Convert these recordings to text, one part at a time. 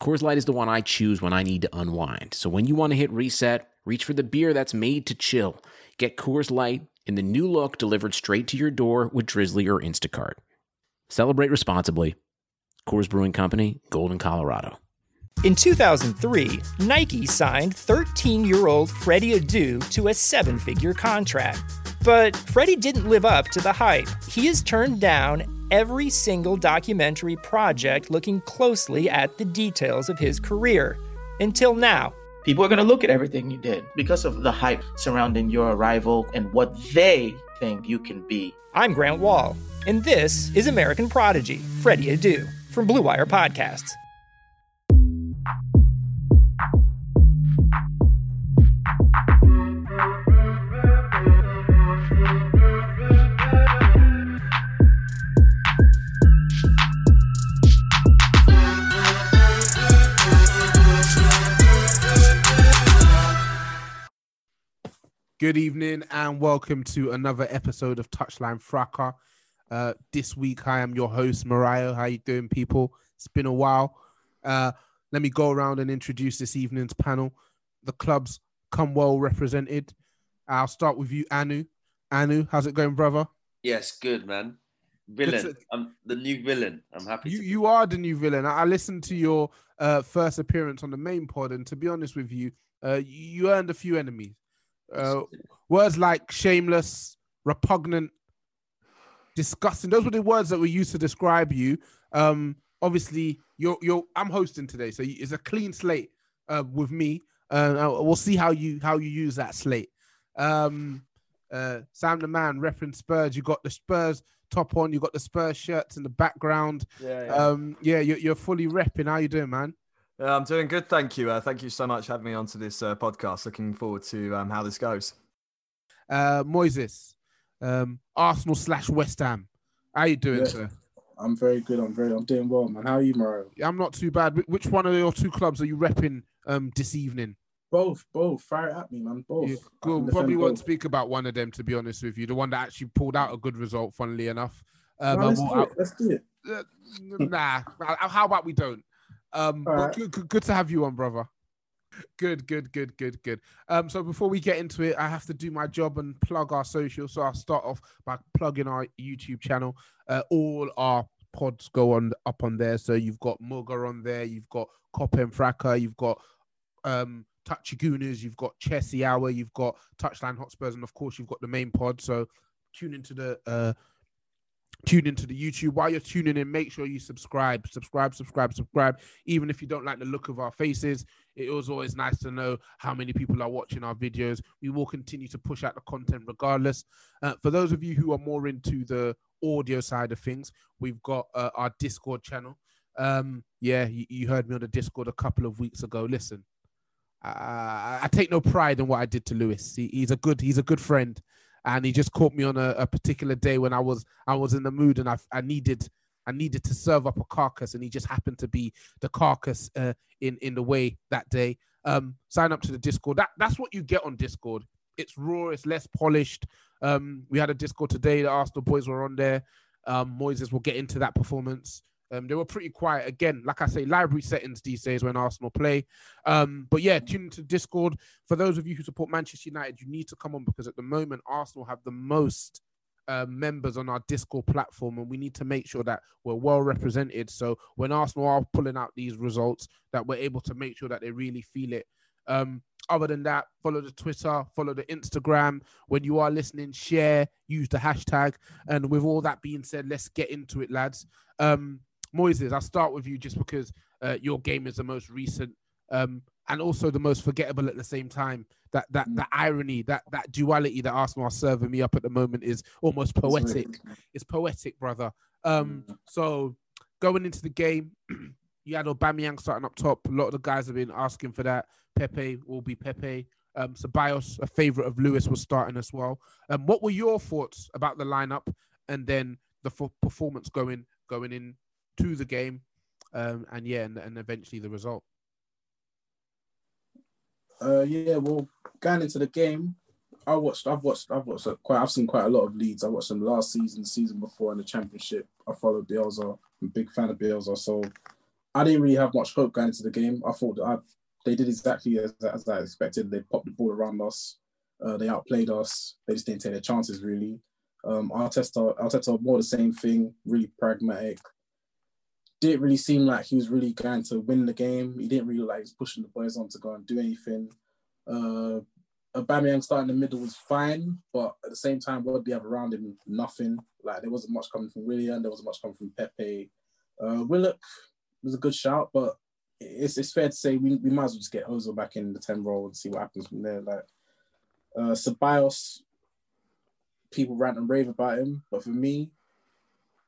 Coors Light is the one I choose when I need to unwind. So when you want to hit reset, reach for the beer that's made to chill. Get Coors Light in the new look delivered straight to your door with Drizzly or Instacart. Celebrate responsibly. Coors Brewing Company, Golden, Colorado. In 2003, Nike signed 13 year old Freddy Adu to a seven figure contract. But Freddy didn't live up to the hype. He has turned down every single documentary project looking closely at the details of his career. Until now. People are going to look at everything you did because of the hype surrounding your arrival and what they think you can be. I'm Grant Wahl, and this is American Prodigy, Freddy Adu, from Blue Wire Podcasts. Good evening and welcome to another episode of Touchline Fracas. Uh, this week I am your host Mariah. How you doing, people? It's been a while. Uh, let me go around and introduce this evening's panel. The clubs come well represented. I'll start with you, Anu. Anu, how's it going, brother? Yes, good man. Villain. I'm the new villain. I'm happy. You you are the new villain. I, I listened to your uh, first appearance on the main pod, and to be honest with you, uh, you earned a few enemies. Uh, words like shameless, repugnant, disgusting. Those were the words that were used to describe you. Um, obviously, you're you're. I'm hosting today, so it's a clean slate uh, with me. Uh, we'll see how you how you use that slate. Um, uh, Sam the man reference Spurs. You got the Spurs top on. You got the Spurs shirts in the background. Yeah, yeah. Um, yeah you're, you're fully repping. How you doing, man? Yeah, I'm doing good, thank you. Uh, thank you so much for having me onto this uh, podcast. Looking forward to um, how this goes. Uh, Moises, um, Arsenal slash West Ham. How you doing, Yeah. sir? I'm very good. I'm very. I'm doing well, man. How are you, Mario? I'm not too bad. Which one of your two clubs are you repping um, this evening? Both, both. Fire it at me, man. Both. Yeah, I cool. Probably won't both. speak about one of them, to be honest with you. The one that actually pulled out a good result, funnily enough. Um, No, let's, do we'll- it. let's do it. uh, nah. Uh, How about we don't? Um, right. good, good, good to have you on, brother. Good, good, good, good, good. Um, so before we get into it, I have to do my job and plug our social. So I'll start off by plugging our YouTube channel. Uh, all our pods go on up on there. So you've got Mugger on there, you've got Cop and Fracas, you've got um Touchy Gooners, you've got Chessy Hour, you've got Touchline Hotspurs, and of course you've got the main pod. So tune into the uh tune into the YouTube. While you're tuning in, make sure you subscribe, subscribe, subscribe, subscribe. Even if you don't like the look of our faces, it was always nice to know how many people are watching our videos. We will continue to push out the content regardless. Uh, for those of you who are more into the audio side of things, we've got uh, our Discord channel. Um, yeah, you, you heard me on the Discord a couple of weeks ago. Listen, I, I take no pride in what I did to Lewis. He, he's a good, he's a good friend and he just caught me on a, a particular day when I was I was in the mood and I, I needed I needed to serve up a carcass and he just happened to be the carcass uh, in in the way that day. Um, sign up to the Discord. That that's what you get on Discord. It's raw. It's less polished. Um, we had a Discord today. The Arsenal boys were on there. Um, Moises will get into that performance. Um, they were pretty quiet again. Like I say, library settings these days when Arsenal play. Um, but yeah, tune into Discord. For those of you who support Manchester United, you need to come on because at the moment Arsenal have the most uh, members on our Discord platform, and we need to make sure that we're well represented. So when Arsenal are pulling out these results, that we're able to make sure that they really feel it. Um, other than that, follow the Twitter, follow the Instagram. When you are listening, share, use the hashtag. And with all that being said, let's get into it, lads. Um, Moises, I'll start with you just because uh, your game is the most recent um, and also the most forgettable at the same time. That that mm. that irony, that that duality that Arsenal are serving me up at the moment is almost poetic. It's poetic, brother. Um, mm. so going into the game, you had Aubameyang starting up top. A lot of the guys have been asking for that. Pepe will be Pepe. Um, Ceballos, a favorite of Lewis, was starting as well. Um, what were your thoughts about the lineup and then the f- performance going going in to the game, um, and yeah, and, and eventually the result. Uh, yeah, well, going into the game, I watched. I've watched. I've watched quite. I've seen quite a lot of Leeds. I watched them last season, season before in the championship. I followed Bielsa. I'm a big fan of Bielsa, so I didn't really have much hope going into the game. I thought I, they did exactly as, as I expected. They popped the ball around us. Uh, they outplayed us. They just didn't take their chances really. Um, Arteta, Arteta more the same thing. Really pragmatic didn't really seem like he was really going to win the game. He didn't really like pushing the boys on to go and do anything. Uh, Aubameyang starting in the middle was fine, but at the same time, what do you have around him? Nothing. Like there wasn't much coming from Willian. There wasn't much coming from Pepe. Uh, Willock was a good shout, but it's it's fair to say we, we might as well just get Ozil back in the ten role and see what happens from there. Like uh, Ceballos, people rant and rave about him, but for me,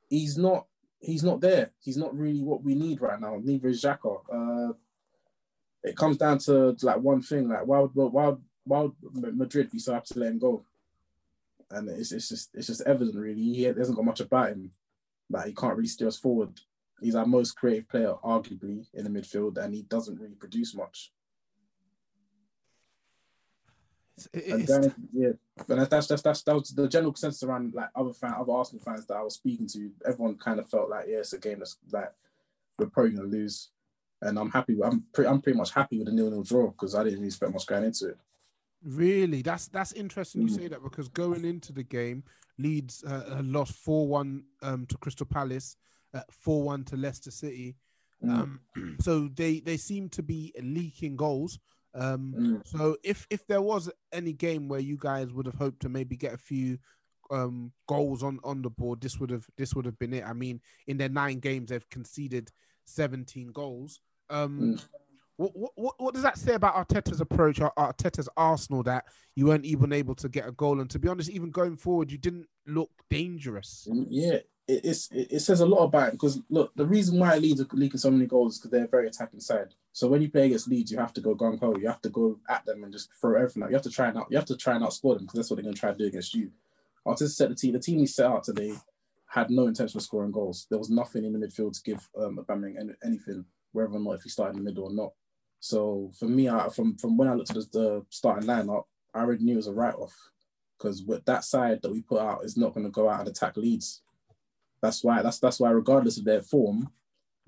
he's not he's not there. He's not really what we need right now. Neither is Xhaka. Uh, it comes down to like one thing: like why would why would, why would Madrid be so happy to let him go? And it's, it's just it's just evident, really. He hasn't got much about him. Like he can't really steer us forward. He's our most creative player, arguably, in the midfield, and he doesn't really produce much. And then, yeah, but that's that's that's that was the general consensus around like other fan, other Arsenal fans that I was speaking to. Everyone kind of felt like, yeah, it's a game that's like we're probably gonna lose, and I'm happy. I'm pretty, I'm pretty much happy with the nil nil draw because I didn't really expect much going into it. Really, that's that's interesting. Mm. You say that because going into the game, Leeds uh, lost four one um, to Crystal Palace, four uh, one to Leicester City. Mm. Um, so they they seem to be leaking goals. Um, mm. So if if there was any game where you guys would have hoped to maybe get a few um, goals on on the board, this would have this would have been it. I mean, in their nine games, they've conceded 17 goals. Um, mm. what, what what does that say about Arteta's approach, Arteta's Arsenal, that you weren't even able to get a goal? And to be honest, even going forward, you didn't look dangerous. Mm, yeah, it, it's it, says a lot about it because look, the reason why Leeds are leaking so many goals is because they're a very attacking side. So when you play against Leeds, you have to go gung ho. You have to go at them and just throw everything out. You have to try and out. You have to try and outscore them because that's what they're going to try to do against you. Arteta set the team. The team he set out today had no intention of scoring goals. There was nothing in the midfield to give um, Aubameyang anything, whether or not if he started in the middle or not. So for me, I, from from when I looked at the, the starting lineup, I already knew it was a write off because with that side that we put out is not going to go out and attack Leeds. That's why. That's that's why, regardless of their form,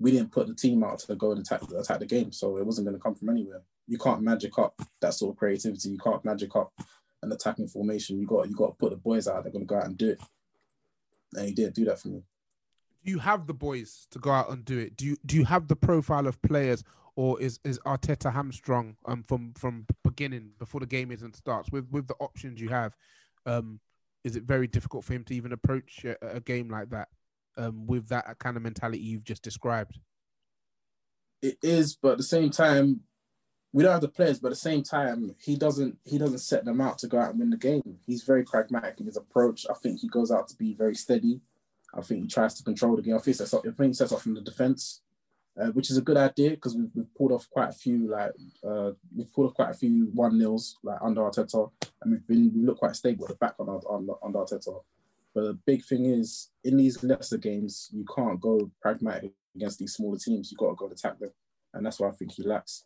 we didn't put the team out to go and attack attack the game. So it wasn't going to come from anywhere. You can't magic up that sort of creativity. You can't magic up an attacking formation. You got you got to put the boys out. They're going to go out and do it. And he didn't do that for me. Do you have the boys to go out and do it? Do you do you have the profile of players, or is is Arteta hamstrung um from from beginning before the game even starts with with the options you have? Um, is it very difficult for him to even approach a, a game like that? Um, with that kind of mentality you've just described? It is, but at the same time, we don't have the players. But at the same time, he doesn't he doesn't set them out to go out and win the game. He's very pragmatic in his approach. I think he goes out to be very steady. I think he tries to control the game. I think he sets up, I sets from the defense, uh, which is a good idea because we've, we've, pulled off quite a few like uh, we've pulled off quite a few one nils like under Arteta, and we've been we look quite stable at the back on, on under Arteta. But the big thing is, in these lesser games, you can't go pragmatic against these smaller teams. You've got to go attack them, and that's why I think he lacks.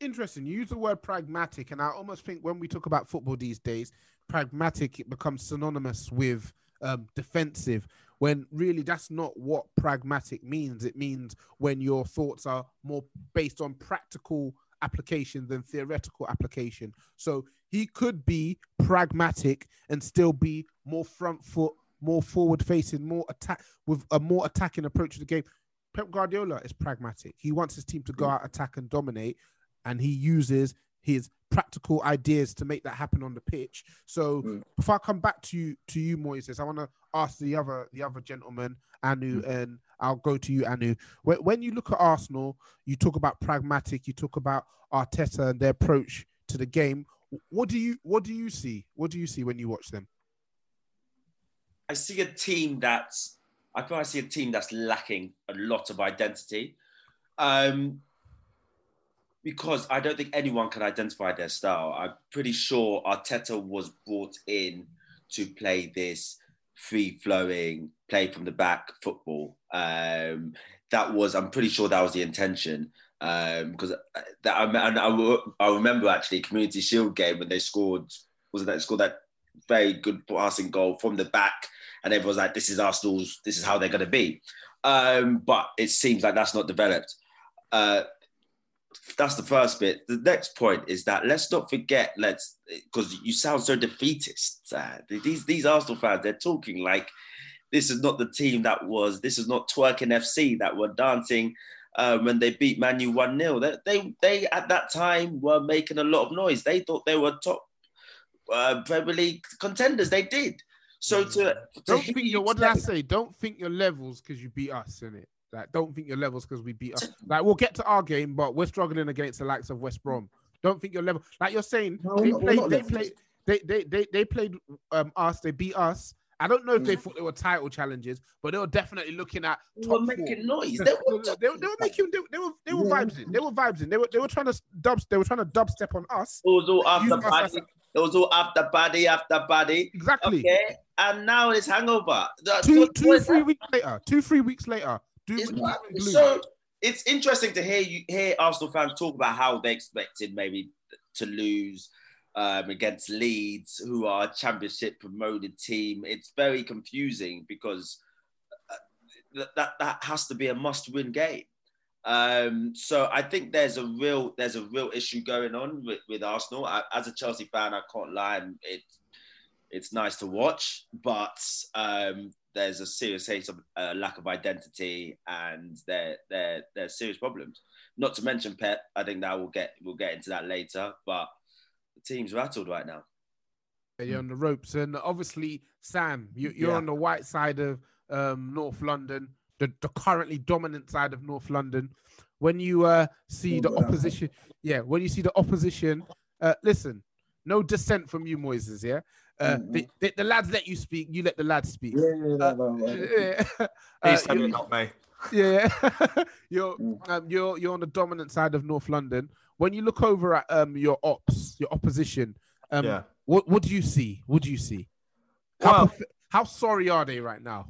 interesting. You use the word pragmatic, and I almost think when we talk about football these days, pragmatic it becomes synonymous with um, defensive. When really that's not what pragmatic means. It means when your thoughts are more based on practical application than theoretical application. So he could be pragmatic and still be more front foot, more forward facing, more attack with a more attacking approach to the game. Pep Guardiola is pragmatic. He wants his team to go out, attack, and dominate, and he uses his practical ideas to make that happen on the pitch. So mm. before I come back to you to you, Moises, I want to ask the other the other gentleman, Anu, mm. and I'll go to you, Anu. When, when you look at Arsenal, you talk about pragmatic, you talk about Arteta and their approach to the game. What do you what do you see? What do you see when you watch them? I see a team that's I I see a team that's lacking a lot of identity. Um, because I don't think anyone can identify their style. I'm pretty sure Arteta was brought in to play this free flowing, play from the back football. Um, that was, I'm pretty sure that was the intention. Because um, that I, I, I remember actually Community Shield game when they scored, was it that scored that very good passing goal from the back, and everyone's like, "This is Arsenal's, this is how they're going to be." Um, but it seems like that's not developed. Uh, that's the first bit. The next point is that let's not forget, let's because you sound so defeatist. Uh, these these Arsenal fans, they're talking like this is not the team that was. This is not twerking FC that were dancing um, when they beat Man U one 0 they, they they at that time were making a lot of noise. They thought they were top uh, Premier League contenders. They did. So to, to don't think your what did I say? Don't think your levels because you beat us in it. Like, don't think your levels because we beat us. Like, we'll get to our game, but we're struggling against the likes of West Brom. Don't think your level. Like you're saying, no, they, played, they, played, they, they, they, they played um, us. They beat us. I don't know if they mm. thought they were title challenges, but they were definitely looking at. They were making four. noise. They were, they, were, they were making. They, they were they were vibes in. They were vibes in. They were they were trying to dub. They were trying to dubstep on us. It was all after body. It was all after body after body. Exactly. Okay, and now it's hangover. Two, two, three weeks later. Two, three weeks later. It's so it's interesting to hear you hear Arsenal fans talk about how they expected maybe to lose um, against Leeds, who are a championship promoted team. It's very confusing because uh, that that has to be a must win game. Um, so I think there's a real there's a real issue going on with, with Arsenal. I, as a Chelsea fan, I can't lie, it it's nice to watch, but um, there's a serious case of uh, lack of identity and there there there's serious problems. Not to mention Pep. I think that we'll get we'll get into that later, but the team's rattled right now. You're on the ropes, and obviously Sam, you, are yeah. on the white side of um, North London, the, the currently dominant side of North London. When you uh, see the opposition, yeah, when you see the opposition, uh, listen, no dissent from you, Moises. Yeah, uh, mm-hmm. the, the, the, lads let you speak. You let the lads speak. Yeah, yeah, uh, no, no, yeah. uh, you, not me. Yeah, you're mm. um, you're you're on the dominant side of North London. When you look over at um your ops, your opposition, um, yeah. what what do you see? What do you see? How well, how sorry are they right now?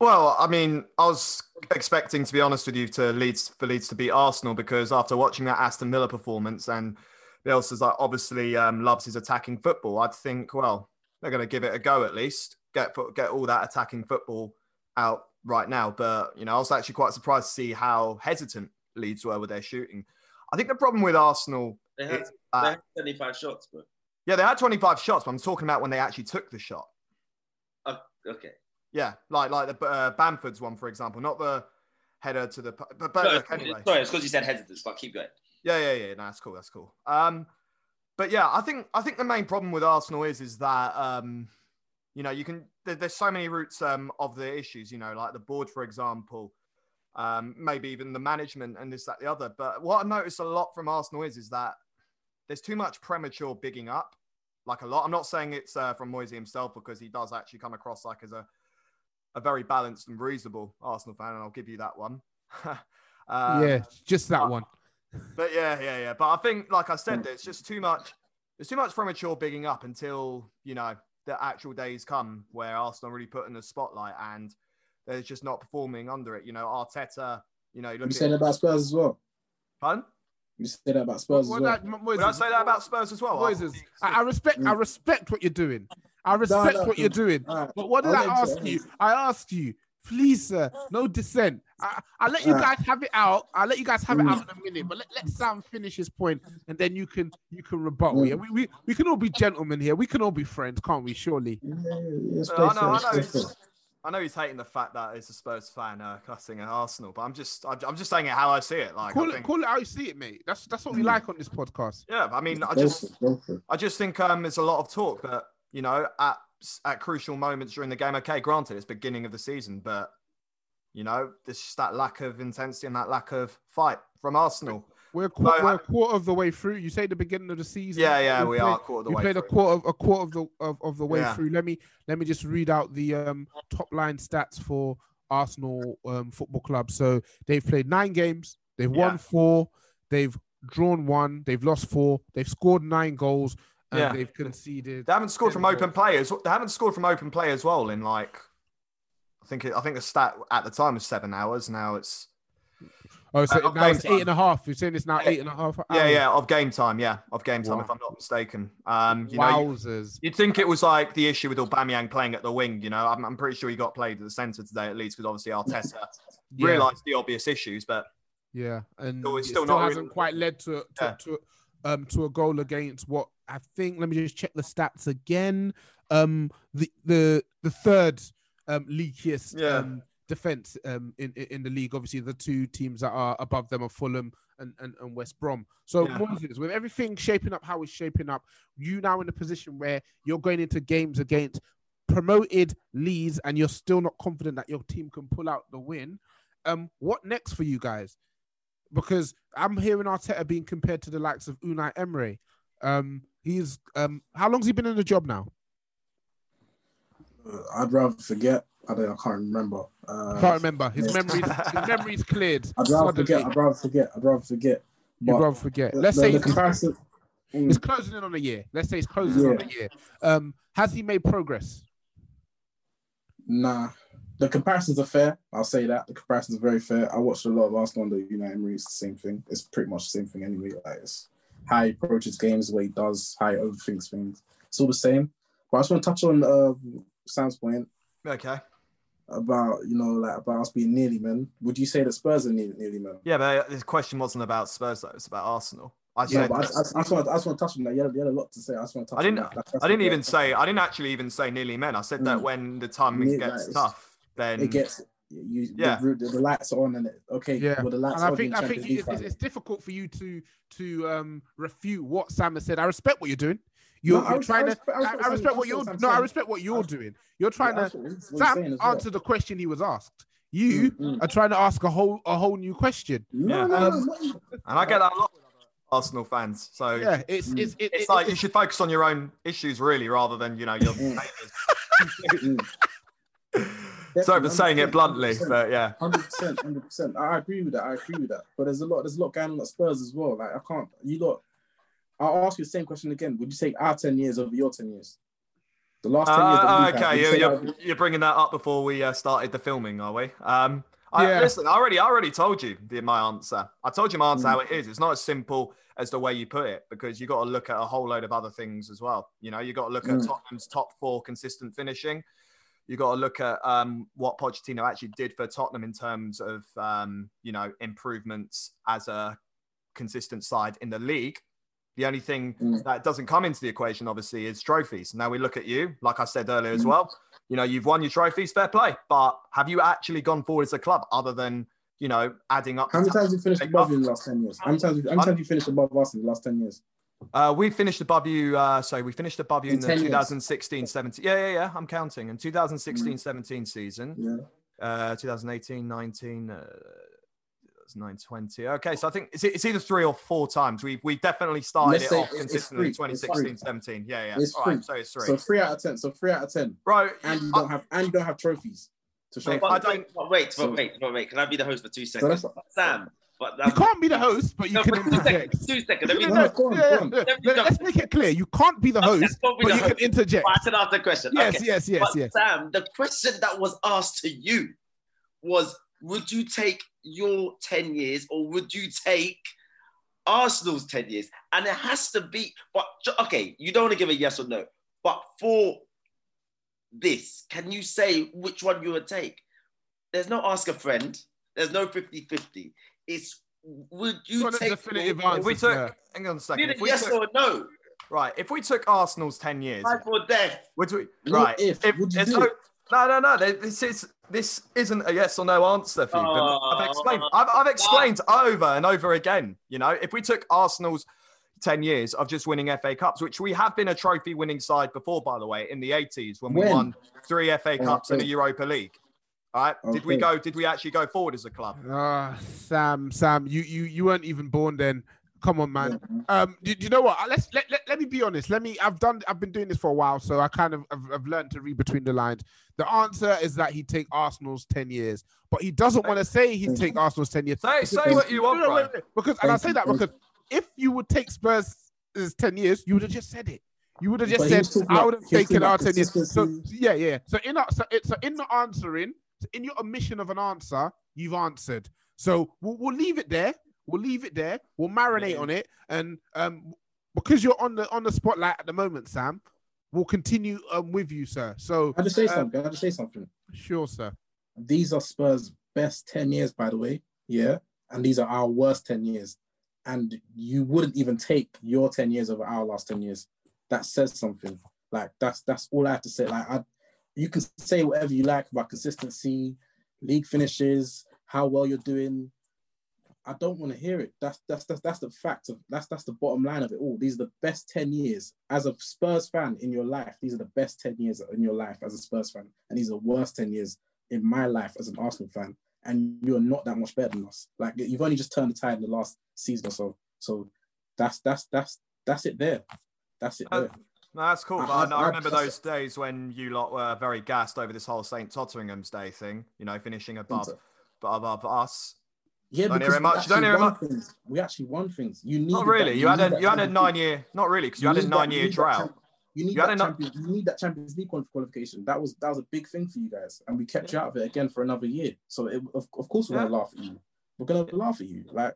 Well, I mean, I was expecting, to be honest with you, to Leeds for Leeds to beat Arsenal because after watching that Aston Villa performance and Bielsa's like obviously um, loves his attacking football. I'd think, well, they're going to give it a go at least. Get get all that attacking football out right now. But you know, I was actually quite surprised to see how hesitant Leeds were with their shooting. I think the problem with Arsenal they had, is, uh, they had 25 shots, but yeah, they had 25 shots. But I'm talking about when they actually took the shot. Uh, okay. Yeah, like like the uh, Bamford's one, for example, not the header to the. But, but no, look, anyway. Sorry, it's because you said hesitant, but keep going. Yeah, yeah, yeah. No, that's cool. That's cool. Um, but yeah, I think I think the main problem with Arsenal is is that um, you know, you can there, there's so many roots um of the issues. You know, like the board, for example, um, maybe even the management and this, that, the other. But what I noticed a lot from Arsenal is is that there's too much premature bigging up. Like a lot. I'm not saying it's uh, from Moisey himself because he does actually come across like as a a very balanced and reasonable Arsenal fan, and I'll give you that one. um, yeah, just that one but yeah, yeah, yeah. But I think, like I said, there's just too much. There's too much premature bigging up until you know the actual days come where Arsenal really put in the spotlight and they're just not performing under it. You know, Arteta. You know, you saying about Spurs as well. Pardon? You say that about Spurs What- as well. what that- Would I say that about Spurs as well? Moises, I, I respect. I respect what you're doing. I respect no, what you're doing. Alright. But what did I'll I ask you? I asked you, please, sir, no dissent. I, I'll let you Alright. guys have it out. I'll let you guys have it Mm. out in a minute. But let, let Sam finish his point, and then you can you can rebuttal. Mm. Yeah, we, we we can all be gentlemen here. We can all be friends, can't we? Surely. Yeah, yeah, yeah, it's Uh, I know, I know, play he's, fair. I know he's hating the fact that it's a Spurs fan uh, cussing at Arsenal, but I'm just, I'm, I'm just saying it how I see it. Like, Call I it think, call it how you see it, mate. That's that's what we Mm. like on this podcast. yeah, I mean, I just, for it, go for it. I just think um, there's a lot of talk but you know at at crucial moments during the game. Okay, granted, it's beginning of the season, but you know, there's just that lack of intensity and that lack of fight from Arsenal. We're a, qu- No, we're I- a quarter of the way through. You say the beginning of the season. Yeah, yeah, we played- are a quarter of the we way played a quarter of a quarter of the of, of the way Yeah. through. Let me let me just read out the um, top line stats for Arsenal um, Football Club. So they've played nine games. They've Yeah. won four. They've drawn one. They've lost four. They've scored nine goals and Yeah. they've conceded. They haven't scored from ten open goals. players. They haven't scored from open play as well in like, I think it, I think the stat at the time was seven hours. Now it's Oh, so Uh, now it's time. eight and a half. You're saying it's now eight and a half. yeah, hours? yeah, of game time. Yeah, of game time, Wow. if I'm not mistaken. Um, you know, you- Wowzers. You'd think it was like the issue with Aubameyang playing at the wing. You know, I'm, I'm pretty sure he got played at the centre today at least because obviously Arteta Yeah. realised the obvious issues. But Yeah, and Still- still still, not hasn't really- quite led to to, Yeah. to um to a goal against what I think. Let me just check the stats again. Um, the the the third um leakiest Yeah. um defense um in in in the league. Obviously, the two teams that are above them are Fulham and and, and West Brom. So Yeah. Moses, with everything shaping up how it's shaping up, you now in a position where you're going into games against promoted Leeds and you're still not confident that your team can pull out the win. Um, what next for you guys? Because I'm hearing Arteta being compared to the likes of Unai Emery. Um, he's um, how long's he been in the job now? Uh, I'd rather forget. I don't. I can't remember. Uh, Can't remember. His yeah. memories, his memories cleared. I'd rather suddenly. forget. I'd rather forget. I'd rather forget. You'd rather forget. the- Let's the, say the he's, comparison. Mm, he's closing in on a year. Let's say he's closing in on a year. Um, has he made progress? Nah, the comparisons are fair. I'll say that the comparisons are very fair. I watched a lot of Arsenal under Unai Emery. It's the same thing. It's pretty much the same thing anyway. Like it's how he approaches games, the way he does, how he overthinks things. It's all the same. But I just want to touch on uh, Sam's point okay, about you know like about us being nearly men. Would you say that Spurs are nearly, nearly men? yeah, but this question wasn't about Spurs though; it's about Arsenal. I Yeah, said but I, I, I, just want, I just want to touch on that. You had, you had a lot to say. I just want to touch I didn't. on that. Like, that's I didn't the- even say. I didn't actually even say nearly men. I said that Mm. when the time Yeah, gets like, tough, then it gets you. Yeah. The, the, the lights are on and it, okay. Yeah, Well, the lights and I think I think it's, it's, it's difficult for you to to um refute what Sam has said. I respect what you're doing. You're, No, you're trying I to. respect- I I, respect I respect what you're. respect No, I respect what you're I- doing. You're trying Yeah, to. that's what he's- what he's saying Sam as well. answered the question he was asked. You Mm, mm. are trying to ask a whole a whole new question. No, Yeah. no, Um, no, no. and I get that a lot with other Arsenal fans. So Yeah, it's Mm. it's it, it's it- like you should focus on your own issues really, rather than you know your Mm. neighbours. Sorry for saying it bluntly, 100%. but yeah. Hundred percent, hundred percent. I agree with that. I agree with that. But there's a lot. There's a lot going on at Spurs as well. Like I can't. You lot. I'll ask you the same question again. Would you take our ten years over your ten years? The last ten years. that Uh, we've had, okay, you you're, you're, you're bringing that up before we uh, started the filming, are we? Um, I, Yeah. Listen, I already, I already told you the, my answer. I told you my answer Mm. how it is. It's not as simple as the way you put it because you got to look at a whole load of other things as well. You know, you got to look at Mm. Tottenham's top four consistent finishing. You got to look at um, what Pochettino actually did for Tottenham in terms of um, you know improvements as a consistent side in the league. The only thing Mm. that doesn't come into the equation, obviously, is trophies. Now we look at you, like I said earlier as Mm. well. You know, you've won your trophies, fair play. But have you actually gone forward as a club, other than you know adding up? How many times have you finished above you in the last ten years? How many times? How many times have you finished above us in the last ten years? Uh, we finished above you. Uh, so we finished above you in, In the 10 years. 2016 17. Yeah, yeah, yeah. I'm counting. In 2016 17 season, Yeah. uh, 2018 19. Uh, that's 920. Okay, so I think it's, it's either three or four times. We we definitely started Let's it off it's- it's consistently three. It's 2016 three. 17. Yeah, yeah. It's All right, so it's three. So three out of ten. So three out of ten. Bro, And you I- don't have and you don't have trophies to show. Mate, for I don't- But wait, So- but wait, but wait. Can I be the host for two seconds? that's Sam, but You can't be the host, but you No, can for two seconds. interject. Two seconds. Let me No, No, no, go on, yeah, go on. yeah, Let me yeah, Let's make it clear. You can't be the host, don't be but the you can host. interject. I should ask the question. Yes, Okay. yes, yes, but yes. Sam, the question that was asked to you was: Would you take your ten years, or would you take Arsenal's 10 years, and it has to be, but okay, you don't want to give a yes or no, but for this, can you say which one you would take? There's no ask a friend, there's no 50 50. It's would you take definitive If we took, hang on a second. If we yes took, or no? right, if we took Arsenal's 10 years, Life or death? would we, right, if, would you it's do no, it? No, no, no, this is, this isn't a yes or no answer for you. but I've Oh, explained, I've, I've explained over and over again, you know, if we took Arsenal's 10 years of just winning FA Cups, which we have been a trophy winning side before, by the way, in the 80s when we When? won three FA Cups and a Europa League. All right. Did we go, did we actually go forward as a club? Ah, Sam, Sam, you you you weren't even born then. Come on, man. Yeah. Um, do, do you know what? Uh, Let's let, let, let me be honest. Let me. I've done. I've been doing this for a while, so I kind of I've, I've learned to read between the lines. The answer is that he'd take Arsenal's ten years, but he doesn't want to say he'd take Arsenal's ten years. Say, say what you want, No, no, wait, wait, Because and I say that because if you would take Spurs' ten years, you would have just said it. You would have just But said, "I would have taken our ten years." So yeah, yeah. So in our, so, it, so in the answering, in your omission of an answer, you've answered. So we'll, we'll leave it there. We'll leave it there. We'll marinate on it, and um, because you're on the on the spotlight at the moment, Sam, we'll continue um with you, sir. So I'll just say um, something. I'll just say something. sure, sir. These are Spurs' best 10 years, by the way. Yeah. And these are our worst 10 years. And you wouldn't even take your 10 years over our last 10 years. That says something. Like that's that's all I have to say. Like I you can say whatever you like about consistency, league finishes, how well you're doing. I don't want to hear it. That's that's that's that's the fact of that's that's the bottom line of it all. These are the best 10 years as a Spurs fan in your life. These are the best 10 years in your life as a Spurs fan. And these are the worst 10 years in my life as an Arsenal fan. And you're not that much better than us. Like you've only just turned the tide in the last season or so. So that's that's that's that's it there. That's it Uh, there. No, that's cool. I- But I, I- I remember those days when you lot were very gassed over this whole St. Totteringham's Day thing, you know, finishing above, above us. Yeah, Don't hear it much, don't hear it much. things. We actually won things. You need Not really. You had a you had a nine year, not really, because you, had a nine year drought. You need You that Champions, you need that Champions League qual- qualification. That was that was a big thing for you guys, and we kept you out of it again for another year. So it, of, of course we're gonna laugh at you. We're gonna laugh at you. Like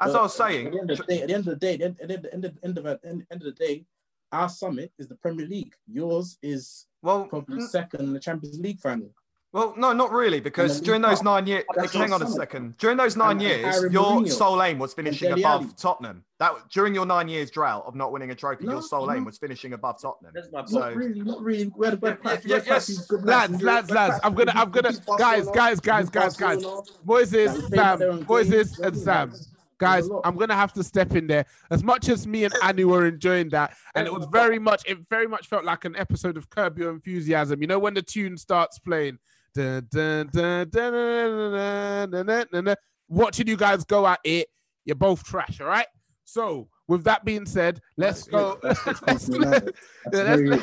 As but I was saying, at the end of the day, at the end of the day, at the end, at the end, of, end, of, end, of the day, our summit is the Premier League. Yours is well, probably second in the Champions League final. Well, no, not really, because during those Cup. nine years, hang not on a second. During those nine And- and years, Aaron your Mourinho. sole aim was finishing above Alli. Tottenham. That during your nine years drought of not winning a trophy, No, your sole aim was finishing above Tottenham. That's my So- Not really, not really. We had, we had Yeah, yeah, we had quite a yes. good Lads, matches. lads, lads. I'm gonna, I'm gonna, guys, guys, guys, guys, guys. Barcelona. Moises, Like, we played Sam, their own Moises, and Sam. Guys. I'm gonna have to step in there. As much as me and Annie were enjoying that, and it was very much, it very much felt like an episode of Curb Your Enthusiasm. You know when the tune starts playing, Watching you guys go at it, you're both trash, all right? So, with that being said, let's go. That's very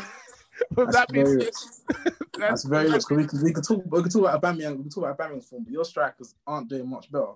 That's very rich. We could, we could talk. We could talk about Aubameyang. We could talk about Aubameyang's form, but your strikers aren't doing much better.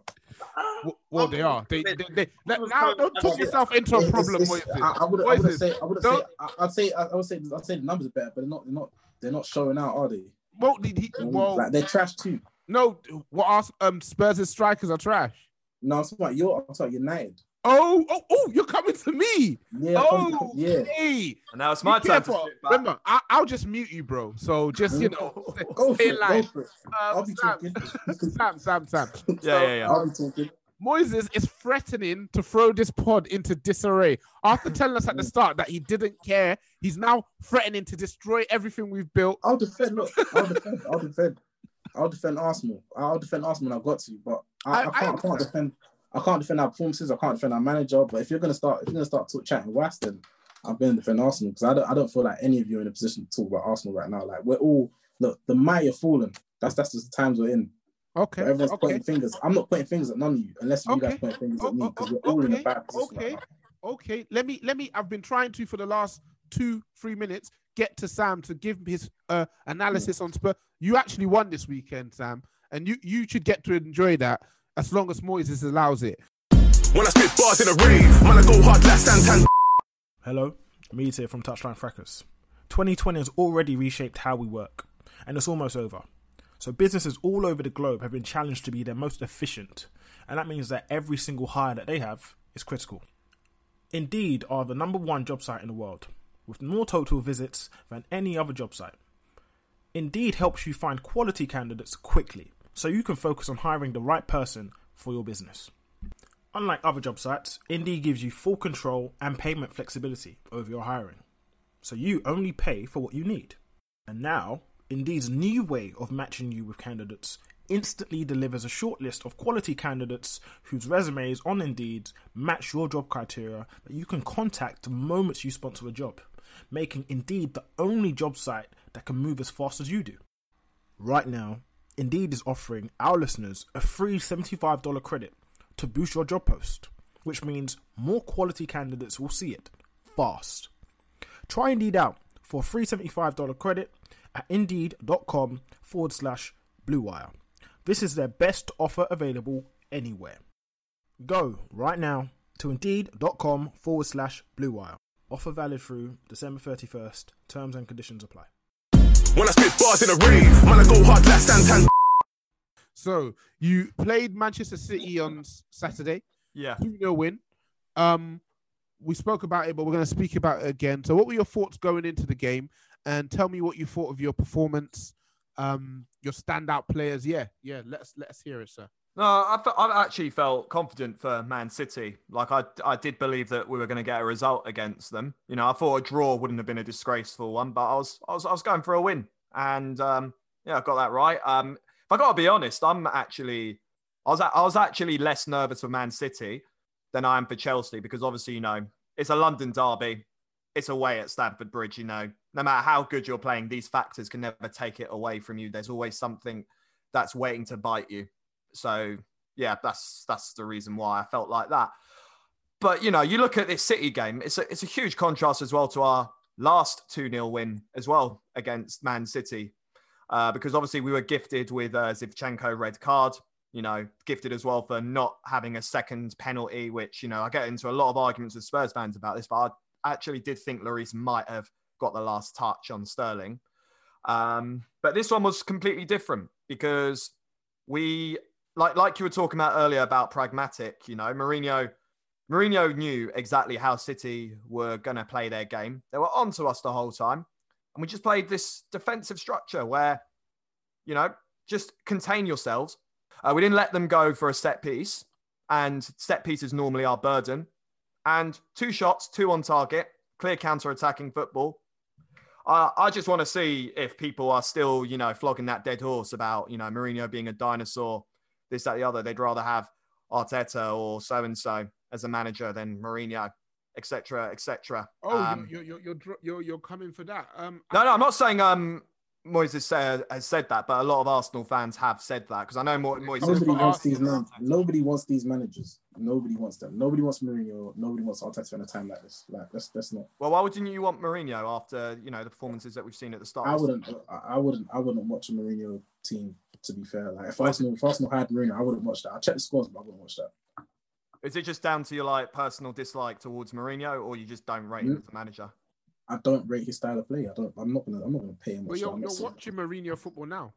Well, well they are. They, they, they, they now don't talk yourself into a problem. It's, it's, I, I would, say. I would say. I, I'd say. I would say. I'd say the numbers are better, but they're not. They're not. They're not showing out, are they? Well, did he, well, like they're trash too. no. What are um Spurs' strikers are trash. No, I'm talking about your. I'm talking United. Oh, oh, oh! You're coming to me. Yeah. Oh, come- yeah. Hey, And now it's my turn to careful. sit back. Remember, I, I'll just mute you, bro. So just you know, Go for stay it. in Go for it. Um, I'll be Sam, talking. Sam, Sam, Sam. Yeah, yeah, yeah. I'll be talking. Moises is threatening to throw this pod into disarray. After telling us at the start that he didn't care, he's now threatening to destroy everything we've built. I'll defend. Look, I'll defend. I'll defend. I'll defend Arsenal. I'll defend Arsenal when I've got to, but I, I- I, can't. I, can't defend. I can't defend our performances. I can't defend our manager. But if you're gonna start, if you're gonna start talk, chatting West, then I'm gonna defend Arsenal because I don't. I don't feel like any of you are in a position to talk about Arsenal right now. Like we're all look. The mighty have fallen. That's that's just the times we're in. Okay, But everyone's okay, pointing fingers. I'm not pointing fingers at none of you unless you Okay. guys point fingers Oh, at me oh, because oh, we're all in a okay, bad position. okay. Right okay. Let me, let me. I've been trying to for the last two, three minutes get to Sam to give his uh, analysis on Spurs. You actually won this weekend, Sam, and you you should get to enjoy that as long as Moises allows it. When I spit bars in a rave, man, I go hard like Santan. Hello, Mead here from Touchline Fracas. 2020 has already reshaped how we work, and it's almost over. So businesses all over the globe have been challenged to be their most efficient, and that means that every single hire that they have is critical. Indeed are the number one job site in the world, with more total visits than any other job site. Indeed helps you find quality candidates quickly, so you can focus on hiring the right person for your business. Unlike other job sites, Indeed gives you full control and payment flexibility over your hiring, so you only pay for what you need. And now, Indeed's new way of matching you with candidates instantly delivers a shortlist of quality candidates whose resumes on Indeed match your job criteria that you can contact the moment you sponsor a job, making Indeed the only job site that can move as fast as you do. Right now, Indeed is offering our listeners a free $75 credit to boost your job post, which means more quality candidates will see it fast. Try Indeed out for a free $75 credit at indeed.com forward slash bluewire. This is their best offer available anywhere. Go right now to indeed.com forward slash bluewire. Offer valid through December 31st. Terms and conditions apply. When I spit bars in the ring, man, I go hard like Santan. So you played Manchester City on Saturday. Yeah. 2 0 win. Um, we spoke about it, but we're going to speak about it again. So, what were your thoughts going into the game? And tell me what you thought of your performance, um, your standout players. Yeah, yeah. Let's let's hear it, sir. No, I, fe- I actually felt confident for Man City. Like I, I did believe that we were going to get a result against them. You know, I thought a draw wouldn't have been a disgraceful one, but I was, I was, I was going for a win, and um, yeah, I got that right. Um, if I got to be honest, I'm actually, I was, I was actually less nervous for Man City than I am for Chelsea because obviously, you know, it's a London derby, it's away at Stamford Bridge. You know, no matter how good you're playing, these factors can never take it away from you. There's always something that's waiting to bite you. So yeah, that's that's the reason why I felt like that. But you know, you look at this City game; it's a it's a huge contrast as well to our last two 0 win as well against Man City, uh, because obviously we were gifted with a Zinchenko red card. You know, gifted as well for not having a second penalty, which you know I get into a lot of arguments with Spurs fans about this, but I actually did think Lloris might have got the last touch on Sterling. Um, but this one was completely different because we like like you were talking about earlier about pragmatic, you know, Mourinho Mourinho knew exactly how City were going to play their game. They were on to us the whole time. And we just played this defensive structure where, you know, just contain yourselves. Uh, we didn't let them go for a set piece. And set pieces normally our burden. And two shots, two on target, clear counter attacking football. Uh, I just want to see if people are still, you know, flogging that dead horse about, you know, Mourinho being a dinosaur, this, that, the other. They'd rather have Arteta or so and so as a manager than Mourinho, etc., etc. Oh, Um, you're, you're you're you're you're you're coming for that. Um, no, no, I'm not saying um Moises said, has said that, but a lot of Arsenal fans have said that because I know Mo- Moises. Nobody wants these man- Nobody wants these managers. Nobody wants them. Nobody wants Mourinho. Nobody wants Arteta in a time like this. Like that's that's not. Well, why wouldn't you want Mourinho after you know the performances that we've seen at the start? I wouldn't. I- wouldn't. I wouldn't watch a Mourinho team. To be fair, like if Arsenal, if Arsenal had Mourinho, I wouldn't watch that. I check the scores, but I wouldn't watch that. Is it just down to your like personal dislike towards Mourinho, or you just don't rate him Mm. as a manager? I don't rate his style of play. I don't. I'm not gonna. I'm not gonna pay him. but much. you're, you're watching Mourinho football now.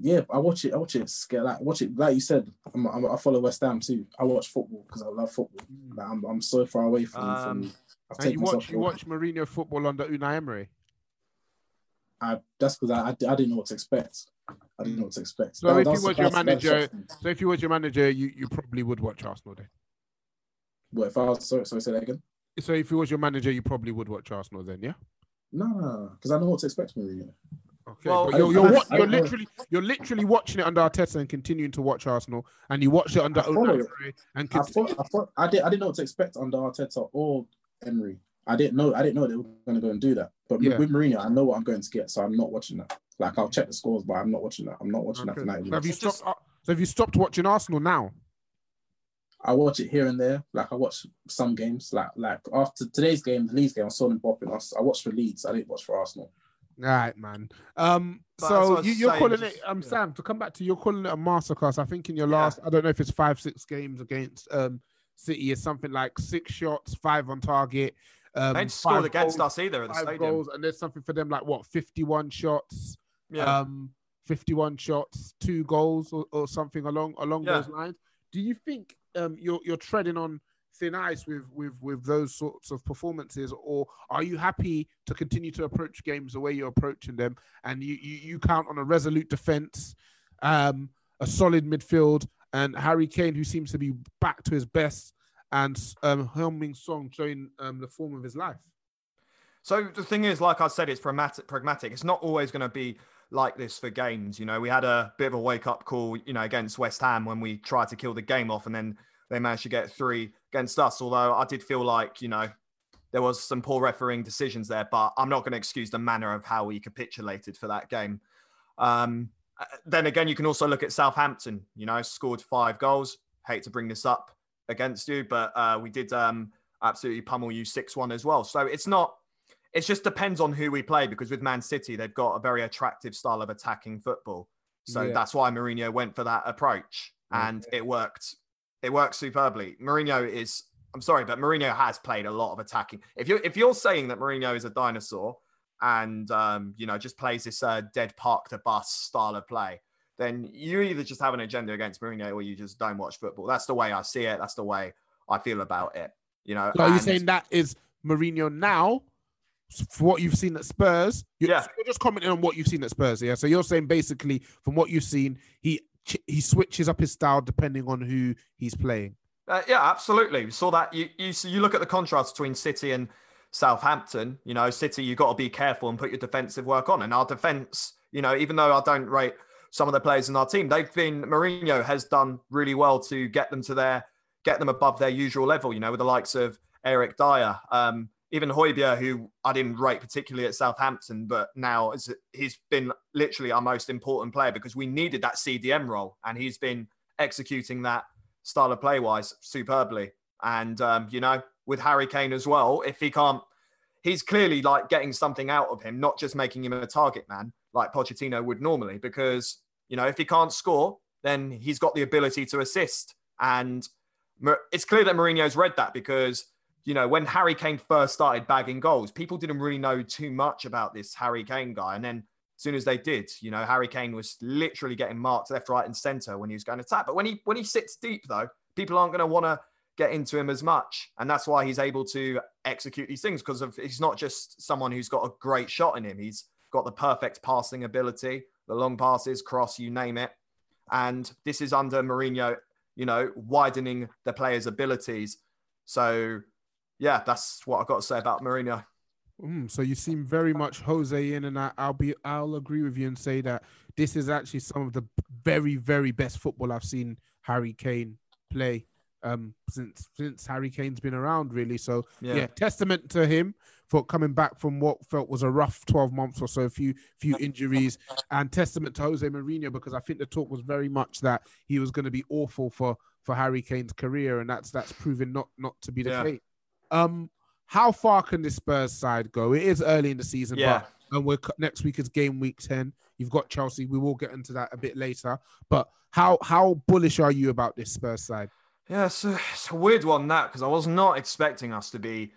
Yeah, I watch it. I watch it. Scared. Like watch it. Like you said, I'm, I'm, I follow West Ham too. I watch football because I love football. Like, I'm, I'm so far away from. Um, from I've And you watch you watch Mourinho football under Unai Emery. I, that's because I, I, I didn't know what to expect. I didn't know what to expect. So That- if you was your manager, so if you was your manager, you, you probably would watch Arsenal then. what if I was sorry, sorry, say that again? So if you was your manager, you probably would watch Arsenal then, yeah. No, no, because I know what to expect from Mourinho. Okay, Well, but you're, don't- you're, I wa- don't- I you're literally you're literally watching it under Arteta and continuing to watch Arsenal, and you watched it under I Unai it. Emery and I continue. thought, I thought, I did, I didn't know what to expect under Arteta or Emery. I didn't know, I didn't know they were going to go and do that. But Yeah. with Mourinho, I know what I'm going to get, so I'm not watching that. Like I'll check the scores, but I'm not watching that. I'm not watching that Okay. for 90 So have you minutes. It's stopped? So have you stopped watching Arsenal now? I watch it here and there. Like I watch some games. Like like after today's game, the Leeds game, I saw them bopping. us. I watched for Leeds. I didn't watch for Arsenal. All right, man. Um, But that's what I so you, you're saying, calling just- it, um, yeah. Sam. To come back to, you're calling it a masterclass. I think in your Yeah. last, I don't know if it's five, six games against um City, is something like six shots, five on target. Um, They ain't scored five against goals, us either at the five stadium. goals, and there's something for them like what, 51 shots, Yeah. um, 51 shots, two goals, or, or something along along Yeah. those lines. Do you think um you're you're treading on thin ice with with with those sorts of performances, or are you happy to continue to approach games the way you're approaching them, and you you, you count on a resolute defense, um, a solid midfield, and Harry Kane, who seems to be back to his best, and um, Heung-min Son showing um, the form of his life. So the thing is, like I said, it's pragmatic. Pragmatic. It's not always going to be like this for games. You know, we had a bit of a wake up call, you know, against West Ham when we tried to kill the game off, and then they managed to get three against us. Although I did feel like, you know, there was some poor refereeing decisions there, but I'm not going to excuse the manner of how we capitulated for that game. Um, then again, you can also look at Southampton. You know, scored five goals. Hate to bring this up against you, but uh, we did um, absolutely pummel you six one as well. So it's not it just depends on who we play because with Man City, they've got a very attractive style of attacking football. So yeah. that's why Mourinho went for that approach and it worked. It worked superbly. Mourinho is, I'm sorry, but Mourinho has played a lot of attacking. If you're, if you're saying that Mourinho is a dinosaur and, um, you know, just plays this uh, dead park to bus style of play, then you either just have an agenda against Mourinho or you just don't watch football. That's the way I see it. That's the way I feel about it. You know, so are you saying that is Mourinho now for what you've seen at Spurs, you're, yeah. you're just commenting on what you've seen at Spurs, yeah. So you're saying basically from what you've seen, he he switches up his style depending on who he's playing. Uh, yeah, absolutely. We saw that. You you so you look at the contrast between City and Southampton. You know, City, you got to be careful and put your defensive work on. And our defense, you know, even though I don't rate some of the players in our team, they've been Mourinho has done really well to get them to their get them above their usual level. You know, with the likes of Eric Dier. Um, even Højbjerg, who I didn't rate particularly at Southampton, but now he's been literally our most important player because we needed that CDM role, and he's been executing that style of play wise superbly. And um, you know, with Harry Kane as well, if he can't, he's clearly like getting something out of him, not just making him a target man like Pochettino would normally. Because you know, if he can't score, then he's got the ability to assist, and it's clear that Mourinho's read that because you know, when Harry Kane first started bagging goals, people didn't really know too much about this Harry Kane guy. And then as soon as they did, you know, Harry Kane was literally getting marked left, right, and centre when he was going to attack. But when he when he sits deep, though, people aren't going to want to get into him as much, and that's why he's able to execute these things because of he's not just someone who's got a great shot in him. He's got the perfect passing ability, the long passes, cross, you name it. And this is under Mourinho, you know, widening the players' abilities. So yeah, that's what I've got to say about Mourinho. Mm, so you seem very much Jose in, and I, will be I'll agree with you and say that this is actually some of the very very best football I've seen Harry Kane play um, since since Harry Kane's been around, really. So yeah. yeah. testament to him for coming back from what felt was a rough twelve months or so, a few few injuries, and testament to Jose Mourinho because I think the talk was very much that he was going to be awful for for Harry Kane's career, and that's that's proven not not to be the yeah. case. Um, how far can the Spurs side go? It is early in the season, yeah. but and we're next week is game week ten. You've got Chelsea. We will get into that a bit later. But how how bullish are you about this Spurs side? Yeah, it's a, it's a weird one that because I was not expecting us to be,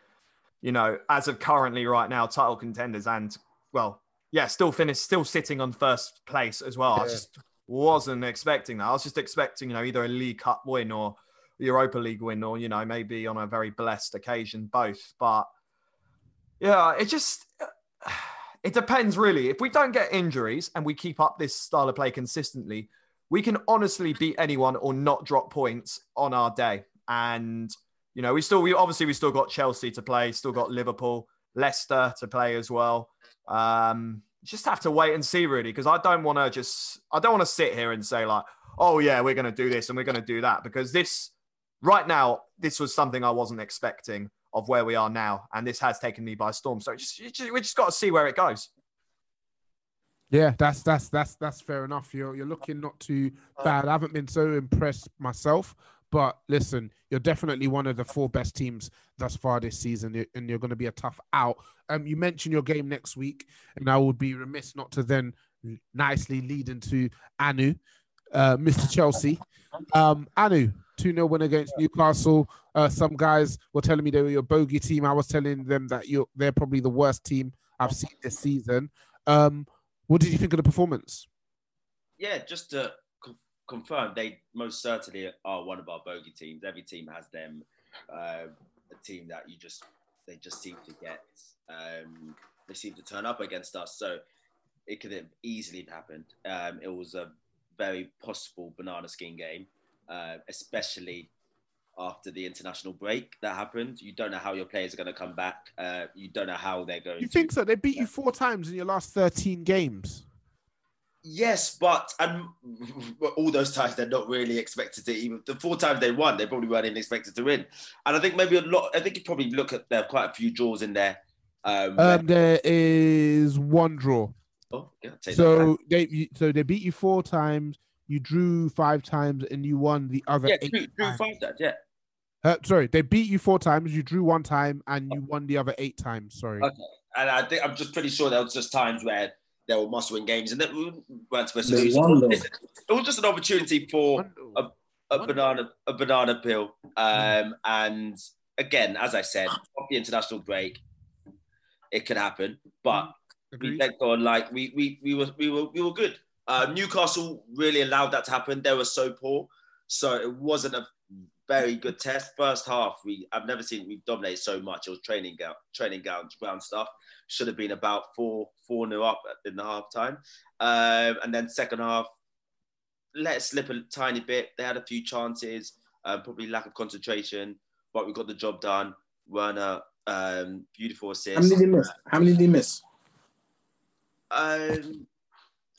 you know, as of currently right now, title contenders and well, yeah, still finished, still sitting on first place as well. Yeah. I just wasn't expecting that. I was just expecting, you know, either a League Cup win or Europa League win, or you know maybe on a very blessed occasion, both. But yeah, it just it depends really. If we don't get injuries and we keep up this style of play consistently, we can honestly beat anyone or not drop points on our day. And you know, we still we obviously we still got Chelsea to play, still got Liverpool, Leicester to play as well. Um, just have to wait and see really because I don't want to just I don't want to sit here and say like, oh yeah, we're going to do this and we're going to do that because this right now, this was something I wasn't expecting of where we are now, and this has taken me by storm. So just, just, we just got to see where it goes. Yeah, that's that's that's that's fair enough. You're you're looking not too bad. I haven't been so impressed myself, but listen, you're definitely one of the four best teams thus far this season, and you're going to be a tough out. Um, you mentioned your game next week, and I would be remiss not to then nicely lead into Anu, uh, Mr. Chelsea. Um, Anu, 2 0 win against Newcastle. Uh, some guys were telling me they were your bogey team. I was telling them that you're they're probably the worst team I've seen this season. Um, what did you think of the performance? Yeah, just to confirm, they most certainly are one of our bogey teams. Every team has them Um, a team that you just they just seem to get um, they seem to turn up against us. So it could have easily happened. Um, it was a very possible banana skin game, uh, especially after the international break that happened. You don't know how your players are going to come back. Uh, you don't know how they're going. To You to, think so? They beat you four times in your last 13 games. Yes, but and all those times they're not really expected to even the four times they won, they probably weren't even expected to win. And I think maybe a lot. I think you probably look at there are quite a few draws in there. Um, Um, there is one draw. oh, yeah, I'll take that So they so they beat you four times. You drew five times and you won the other yeah, eight. drew, drew five times. Yeah, Uh, sorry, they beat you four times. You drew one time and you won the other eight times. Sorry. okay. And I think I'm just pretty sure there was just times where there were must-win games and that we weren't supposed to They lose. won. It was just an opportunity for a, a banana a banana peel. Um, and again, as I said, off the international break, it could happen. But we Agreed. went on like we we we were we were we were good. Uh, Newcastle really allowed that to happen. They were so poor, so it wasn't a very good test. First half, we I've never seen we dominate so much. It was training ground training ground ground stuff. Should have been about four four new up in the half time, um, and then second half let it slip a tiny bit. They had a few chances, uh, probably lack of concentration, but we got the job done. Werner, um, beautiful assist. How many did he miss? How many did he miss? Um,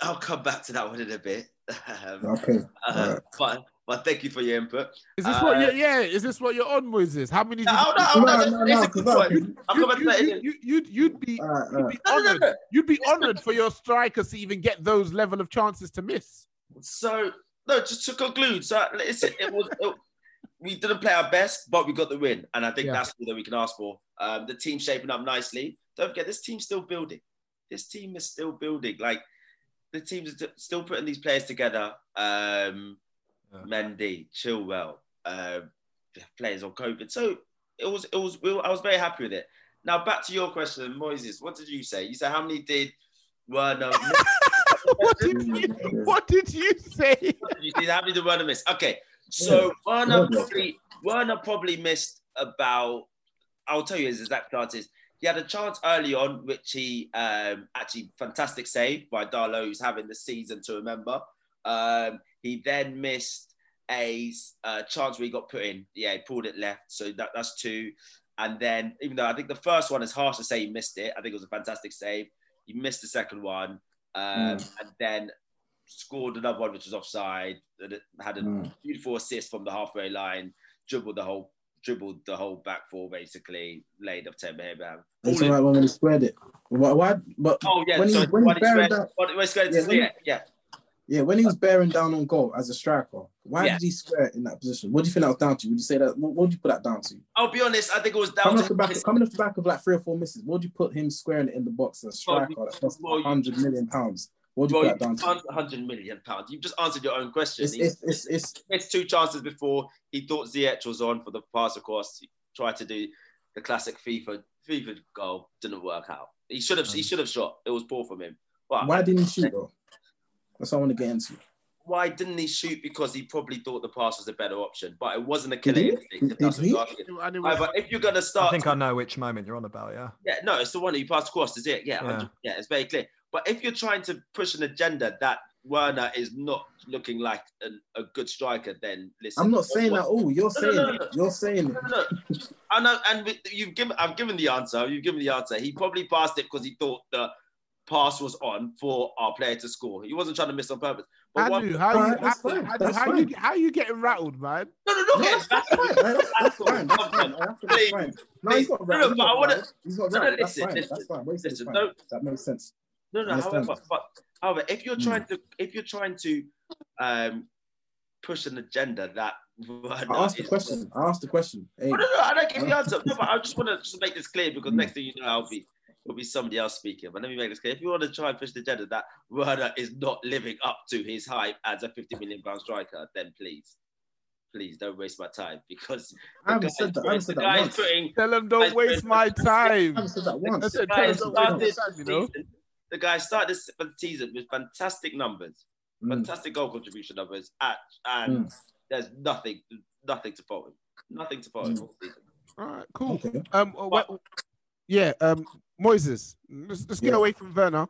I'll come back to that one in a bit. Um, Okay. uh, alright. but but thank you for your input. Is this Uh, what you're, yeah? Is this what you're on, Moses? How many? did No, you- no, no, No, it's you, you, you, you'd, you'd be Alright, you'd alright. be No, no, no, honored. no. You'd be honored for your strikers to even get those level of chances to miss. So no, just to conclude. So listen, it was it, we didn't play our best, but we got the win, and I think Yeah. that's all that we can ask for. Um, the team's shaping up nicely. Don't forget, this team's still building. This team is still building. Like the team's st- still putting these players together. Um, Yeah. Mendy, Chilwell, uh, players on COVID. So it was it was we were- I was very happy with it. Now back to your question, Moises. What did you say? You said how many did Werner? miss? what did you What did you say? you see how many did Werner miss? Okay, so Werner probably Werner probably missed about. I'll tell you his exact chances. He had a chance early on, which he um, actually fantastic save by Darlow, who's having the season to remember. Um, he then missed a uh, chance where he got put in. Yeah, he pulled it left, so that, that's two. And then, even though I think the first one is harsh to say he missed it, I think it was a fantastic save. He missed the second one, um, and then scored another one which was offside. Had a Mm. beautiful assist from the halfway line, dribbled the whole dribbled the whole back four basically, laid up Tammy Abraham. It's All alright when he squared it. Why? why but Oh yeah, when he, so when when he's bearing squared- down, when he squared Yeah, when- yeah, yeah. yeah, when he was bearing down on goal as a striker, why Yeah. did he square in that position? What do you think that was down to? Would you say that? What, what would you put that down to? I'll be honest, I think it was down Coming to off the back, his- coming off the back of like three or four misses, what would you put him squaring it in the box as a striker that cost well, hundred million pounds? What would you Well, put that down to? 100 million pounds. You've just answered your own question. It's, He it's, it's, it's, missed two chances before. He thought Ziyech was on for the pass across. He tried to do the classic FIFA FIFA goal. Didn't work out. He should have. He mm. should have shot. It was poor from him. But why didn't he shoot though? That's what I want to get into. why didn't he shoot? Because he probably thought the pass was a better option. But it wasn't a Did killer he? instinct. If Did what he? you're asking. And it was- However, if you're gonna start, I think I know which moment you're on about. Yeah. yeah, no, it's the one that you passed across. Is it? Yeah, Yeah. yeah, it's very clear. But if you're trying to push an agenda that Werner is not looking like an, a good striker, then listen. I'm not saying what- that. Oh, you're No, no, saying no, it. no. You're saying it. No, no, no. I know, and you've given. I've given the answer. You've given the answer. He probably passed it because he thought the pass was on for our player to score. He wasn't trying to miss on purpose. But one, how you how, fine, how, that's how you how you getting rattled, man? no, no, no, No, okay, that's, that's fine. That's, that's fine. That's fine. Come on, That's please. No, he's not please. right. No, He's but I not wanna- He's not no, no, right. Listen, listen, That's fine. What he said is listen, That makes sense. No, no. However, but however, if you're Mm. trying to if you're trying to um, push an agenda that Werner I asked the question. I asked the question. Hey, No, no, no. I don't give the answer. No, but I just want to just make this clear because Mm. next thing you know, I'll be it'll be somebody else speaking. But let me make this clear. If you want to try and push the agenda that Werner is not living up to his hype as a 50 million pound striker, then please, please don't waste my time because I haven't said that. I haven't said that once. putting Tell him don't waste my I time. haven't said that I once. said, the tell guy him don't waste started my time, you know. season. The guy started this season with fantastic numbers, Mm. fantastic goal contribution numbers, at, and Mm. there's nothing, nothing to fault him. Nothing to put on all season. All right, cool. Okay. Um, uh, wh- yeah, um, Moises, let's, let's get Yeah. away from Werner.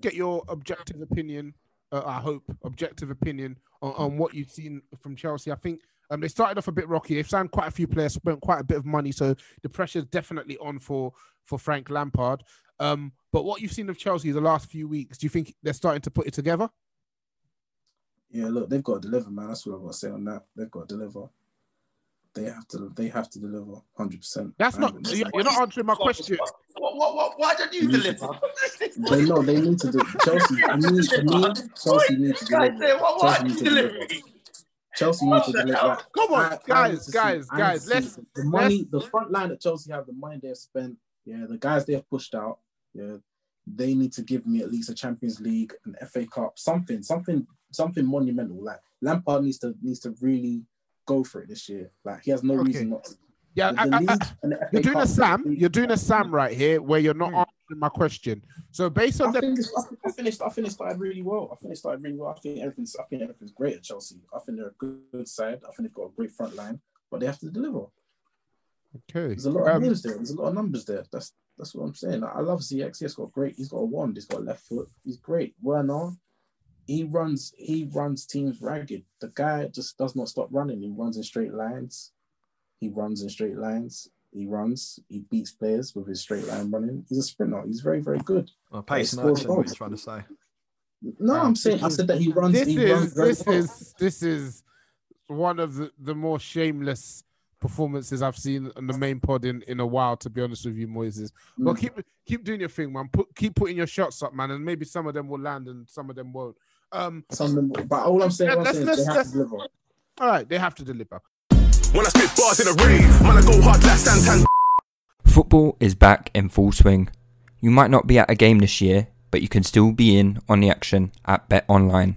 Get your objective opinion. Uh, I hope objective opinion on, on what you've seen from Chelsea. I think um, they started off a bit rocky. They've signed quite a few players, spent quite a bit of money, so the pressure's definitely on for for Frank Lampard. Um, but what you've seen of Chelsea the last few weeks, do you think they're starting to put it together? Yeah, look, they've got to deliver, man. That's what I've got to say on that. They've got to deliver. They have to. They have to deliver, hundred percent. That's not. You're you're not answering my question. What, what, what, why don't you deliver? They know they need to do. Chelsea, for me, for me, Chelsea need to Guys, deliver. what, what Chelsea are need to deliver. Chelsea need to deliver. Come on, I- I guys, to guys, see- guys, I need to guys, see let's- the money, the front line that Chelsea have, the money they've spent. Yeah, the guys they've pushed out. Yeah, they need to give me at least a Champions League, an FA Cup, something, something, something monumental. Like Lampard needs to needs to really go for it this year. Like he has no Okay. reason not to. Yeah, I- I- I- and the FA you're doing a Sam. You're doing a Sam right here, where you're not Hmm. answering my question. So based on I the think it's- I finished. I finished started really well. I finished started really well. I think everything's. I think everything's great at Chelsea. I think they're a good side. I think they've got a great front line, but they have to deliver. Okay, There's a lot of um, names there. There's a lot of numbers there. That's that's what I'm saying. I, I love Ziyech. He's got great. He's got a wand. He's got a left foot. He's great. Werner, he runs. He runs teams ragged. The guy just does not stop running. He runs in straight lines. He runs in straight lines. He runs. He beats players with his straight line running. He's a sprinter. He's very very good. Well, pace and scores what goals. he's trying to say. No, I'm saying I said that he runs. this he is runs this well. is this is one of the, the more shameless performances I've seen on the main pod in, in a while. To be honest with you, Moises. But Mm. keep keep doing your thing, man. Put keep putting your shots up, man, and maybe some of them will land and some of them won't. Um, Some of them, but all I'm saying, I'm Let's- saying let's- is they have to deliver. all right, they have to deliver. When I spit bars in a rave, man, I go hard like Santan. Football is back in full swing. You might not be at a game this year, but you can still be in on the action at Bet Online.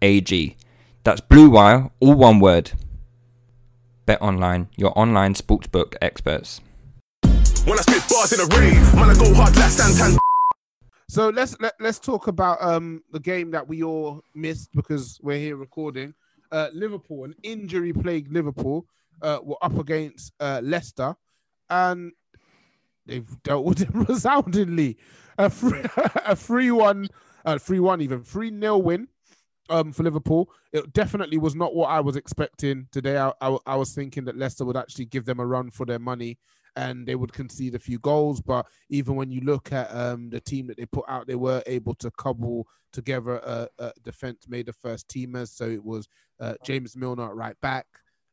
betonline.ag. That's Blue Wire, all one word. BetOnline, your online sportsbook experts. When I spit bars in a rave, man, I go hard like Santan. So let's let, let's talk about um the game that we all missed because we're here recording. Uh, Liverpool, an injury-plagued Liverpool, uh, were up against uh, Leicester, and they've dealt with it resoundingly. A free, a three-one, uh, three-one, even three-nil win um, for Liverpool. It definitely was not what I was expecting today. I, I, I was thinking that Leicester would actually give them a run for their money and they would concede a few goals. But even when you look at um, the team that they put out, they were able to cobble together a, a defense made of first teamers. So it was uh, James Milner at right back,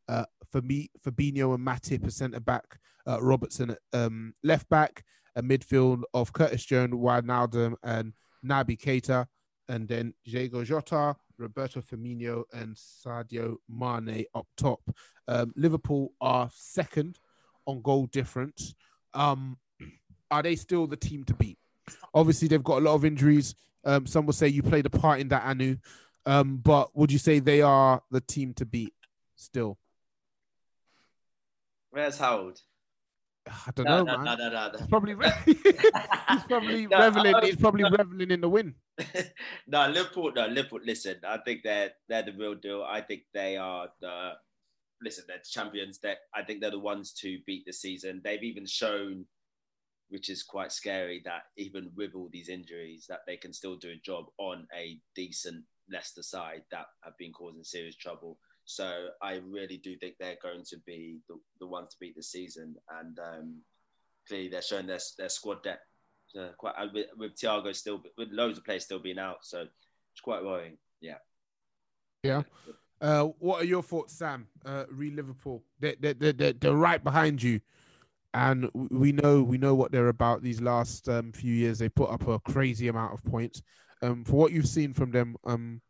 uh, for me, Fabinho and Matip a centre back, uh, Robertson at um, left back, a midfield of Curtis Jones, Wijnaldum, and Naby Keita, and then Diego Jota, Roberto Firmino, and Sadio Mane up top. Um, Liverpool are second on goal difference. Um, are they still the team to beat? Obviously, they've got a lot of injuries. Um, some will say you played a part in that, Anu. Um, but would you say they are the team to beat still? Where's Harold? I don't No, know, no, man. no, no, no, no. He's probably re- he's probably No, reveling. He's probably reveling in the win. no, Liverpool. No, Liverpool. Listen, I think they're they're the real deal. I think they are the listen. They're the champions. That I think they're the ones to beat the season. They've even shown, which is quite scary, that even with all these injuries, that they can still do a job on a decent Leicester side that have been causing serious trouble. So I really do think they're going to be the, the ones to beat the season, and um, clearly they're showing their their squad depth. Uh, quite uh, with, with Thiago still with loads of players still being out, so it's quite worrying. Yeah. Yeah. Uh, what are your thoughts, Sam? Uh, re Liverpool, they they they they're, they're right behind you, and we know we know what they're about. These last um, few years, they put up a crazy amount of points. Um, for what you've seen from them, um,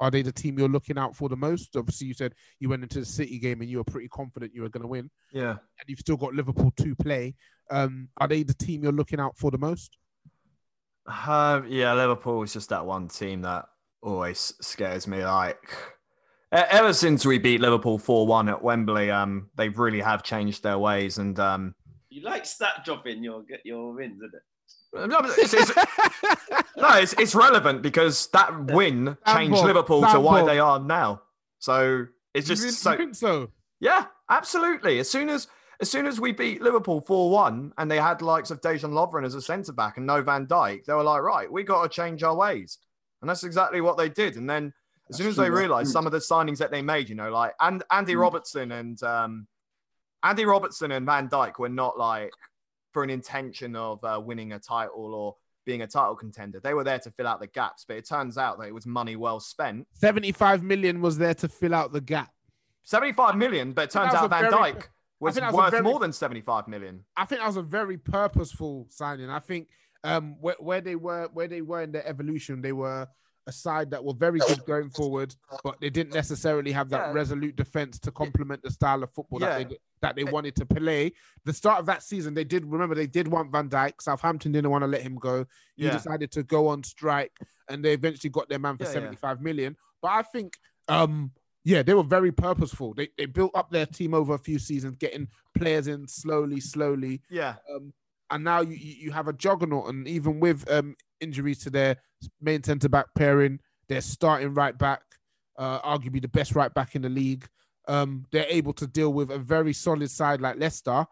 are they the team you're looking out for the most? Obviously, you said you went into the City game and you were pretty confident you were going to win. Yeah. And you've still got Liverpool to play. Um, are they the team you're looking out for the most? Uh, yeah, Liverpool is just that one team that always scares me. Like ever since we beat Liverpool four one at Wembley, um, they really have changed their ways, and um, You like stat dropping your your wins, isn't it? No, it's, it's, no, it's, it's relevant because that win changed Sambo, Liverpool to why Sambo. they are now. So it's You just really- so you think so? yeah, absolutely. As soon as as soon as we beat Liverpool four one, and they had likes of Dejan Lovren as a centre back and no Van Dijk, they were like, right, we got to change our ways, and that's exactly what they did. And then as soon as true, they realised some of the signings that they made, you know, like and Andy Mm. Robertson and um, Andy Robertson and Van Dijk were not like for an intention of uh, winning a title or being a title contender. They were there to fill out the gaps, but it turns out that it was money well spent. 75 million was there to fill out the gap. 75 million, but it turns out Van very- I was was worth very- more than 75 million. I think that was a very purposeful signing. I think um, where, where they were, where they were in their evolution, they were a side that were very good going forward, but they didn't necessarily have that Yeah. resolute defense to complement the style of football that Yeah. they that they wanted to play. The start of that season, they did remember they did want Van Dijk. Southampton didn't want to let him go. He Yeah. decided to go on strike, and they eventually got their man for Yeah, yeah. seventy-five million. But I think, um, yeah, they were very purposeful. They they built up their team over a few seasons, getting players in slowly, slowly. Yeah. Um, and now you you you have a juggernaut, and even with um injuries to their main centre back pairing, their starting right back, uh, arguably the best right back in the league. Um, they're able to deal with a very solid side like Leicester.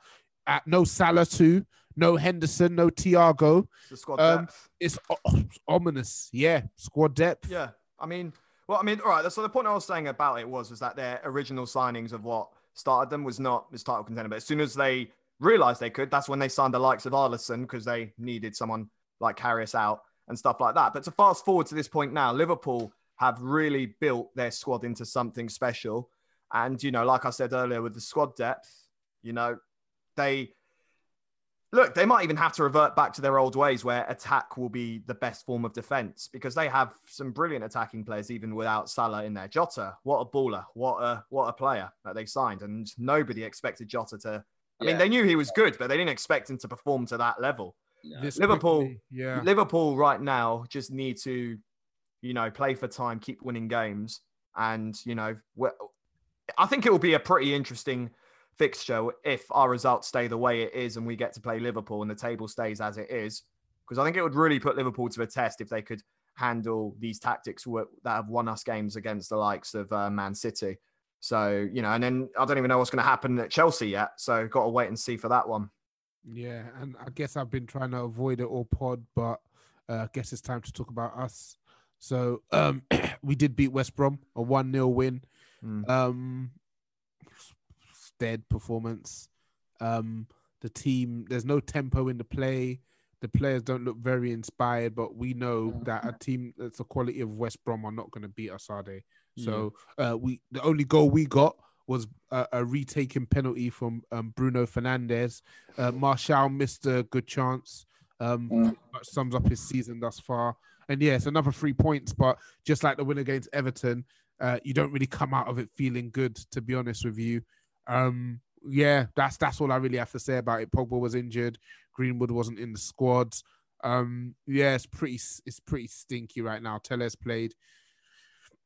At no Salah too, no Henderson, no Thiago. The squad Um, depth. it's o- ominous. Yeah, squad depth. Yeah. I mean, well, I mean, all right. So the point I was saying about it was, was that their original signings of what started them was not this title contender. But as soon as they realized they could, that's when they signed the likes of Alisson because they needed someone like Karius out and stuff like that. But to fast forward to this point now, Liverpool have really built their squad into something special. And, you know, like I said earlier, with the squad depth, you know, they look, they might even have to revert back to their old ways where attack will be the best form of defense because they have some brilliant attacking players even without Salah in there. Jota, what a baller, what a what a player that they signed, and nobody expected Jota to. I mean, they knew he was good, but they didn't expect him to perform to that level. This Liverpool, quickly, yeah. Liverpool right now just need to, you know, play for time, keep winning games, and you know, we- I think it will be a pretty interesting fixture if our results stay the way it is and we get to play Liverpool and the table stays as it is, because I think it would really put Liverpool to a test if they could handle these tactics that have won us games against the likes of uh, Man City. So you know, and then I don't even know what's going to happen at Chelsea yet. So got to wait and see for that one. Yeah, and I guess I've been trying to avoid it all pod, but uh, I guess it's time to talk about us. So um, we did beat West Brom, a 1 0 win. Mm. Um, stead performance. Um, the team, there's no tempo in the play. The players don't look very inspired, but we know that a team that's the quality of West Brom are not going to beat us, are they? So uh, we the only goal we got was a, a retaken penalty from um, Bruno Fernandes. Uh, Martial missed a good chance. Um, Mm. sums up his season thus far. And yes, another three points. But just like the win against Everton, uh, you don't really come out of it feeling good, to be honest with you. Um, yeah, that's that's all I really have to say about it. Pogba was injured. Greenwood wasn't in the squad. Um, yeah, it's pretty it's pretty stinky right now. Telles played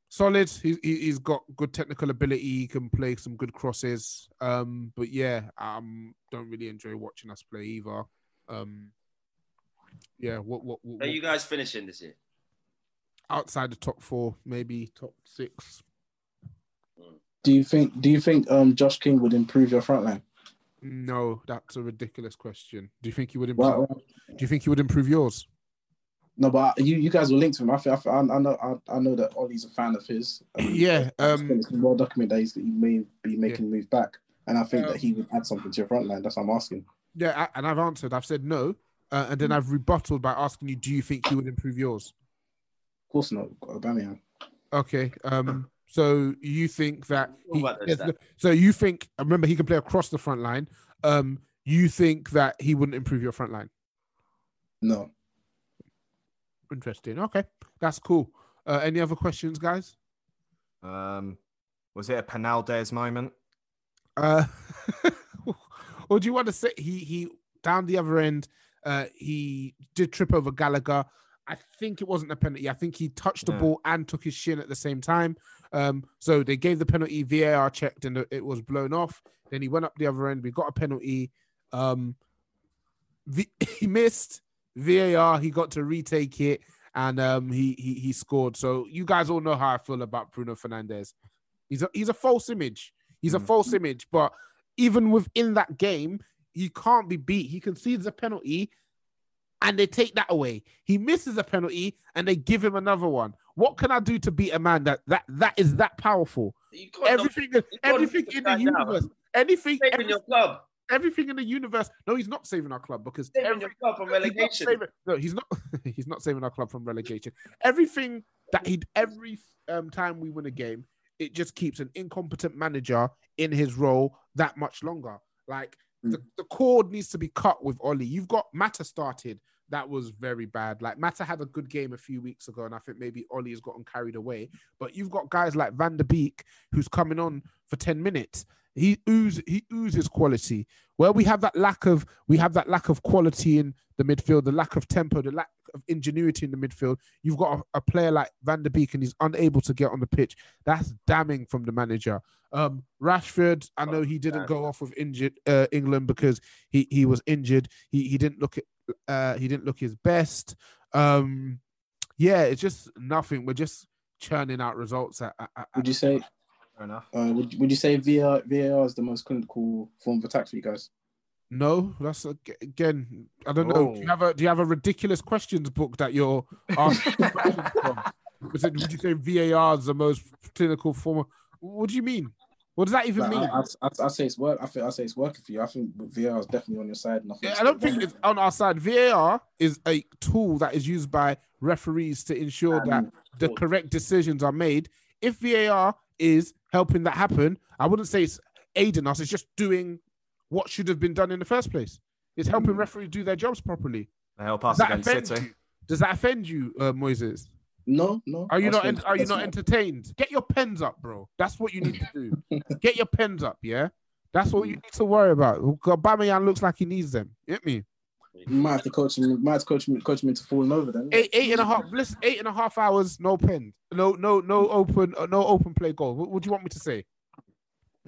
solid. He, he he's got good technical ability. He can play some good crosses. Um, but yeah, um, don't really enjoy watching us play either. Um, yeah, what what, what, Are you guys finishing this year? Outside the top four, maybe top six. Do you think? Do you think um Josh King would improve your front line? No, that's a ridiculous question. Do you think he would improve? Well, Do you think he would improve yours? no, but you you guys were linked to him. I think, I, think- I, I know I, I know that Ollie's a fan of his. Um, Yeah, um, it's well documented that he's, he may be making a move back, and I think that he would add something to your front line. That's what I'm asking. Yeah, I, and I've answered. I've said no, uh, and then I've rebutted by asking you, do you think he would improve yours? Of course not, Aubameyang. Okay. Um. So you think that? He, What about those yes, so you think? Remember, he can play across the front line. Um. You think that he wouldn't improve your front line? No. Interesting. Okay, that's cool. Uh, any other questions, guys? Um, was it a Penaldes moment? Uh, or do you want to say he he down the other end? Uh, he did trip over Gallagher. I think it wasn't a penalty. I think he touched the Yeah. ball and took his shin at the same time. Um, so they gave the penalty. VAR checked and it was blown off. Then he went up the other end. We got a penalty. Um, v- he missed VAR. He got to retake it and um, he, he he scored. So you guys all know how I feel about Bruno Fernandes. He's a he's a false image. He's a false image. But even within that game, he can't be beat. He concedes a penalty, and they take that away. He misses a penalty, and they give him another one. What can I do to beat a man that that that is that powerful? Everything, knock- you can't everything in the the guy down. universe, anything, Saving every- your club. everything in the universe. No, he's not saving our club because Saving every, your club from he's relegation. saving- no, he's not. he's not saving our club from relegation. Everything that he every um, time we win a game, it just keeps an incompetent manager in his role that much longer. Like the, mm. the cord needs to be cut with Ollie. You've got Mata started. That was very bad. Like Mata had a good game a few weeks ago, and I think maybe Ollie has gotten carried away. But you've got guys like Van der Beek who's coming on for 10 minutes. He oozes he oozes quality. Where we have that lack of we have that lack of quality in the midfield, the lack of tempo, the lack of ingenuity in the midfield. You've got a, a player like Van der Beek and he's unable to get on the pitch. That's damning from the manager. Um, Rashford, I know he didn't go off with injured uh, England because he he was injured. He he didn't look at uh, he didn't look his best. Um, yeah, it's just nothing. We're just churning out results. At, at, at- Would you say? Fair enough. Uh, would Would you say VAR VAR is the most clinical form of attack for you guys? No, that's again. I don't know. Do you Oh. have a Do you have a ridiculous questions book that you're asking questions from? Was it, would you say VAR is the most clinical form? Of, what do you mean? What does that even Like, mean? I, I, I, I say it's work. I think I say it's working for you. I think VAR is definitely on your side. And I, Yeah, I don't think it's on our side. VAR is a tool that is used by referees to ensure that Um, the correct decisions are made. If VAR is helping that happen, I wouldn't say it's aiding us. It's just doing what should have been done in the first place. It's helping Mm. referees do their jobs properly. They help Does us that against offend City. you? Does that offend you, uh, Moises? No, no. Are you That's not? what- En- are you not what- entertained? Get your pens up, bro. That's what you need to do. Get your pens up, yeah. That's what you need to worry about. Aubameyang looks like he needs them. Get me? You might have to coach him. Might have to coach him, coach him into falling over then. Eight, eight and a half. Listen, eight and a half hours. No pen. No, no, no open. uh, No open play goal. What, what do you want me to say?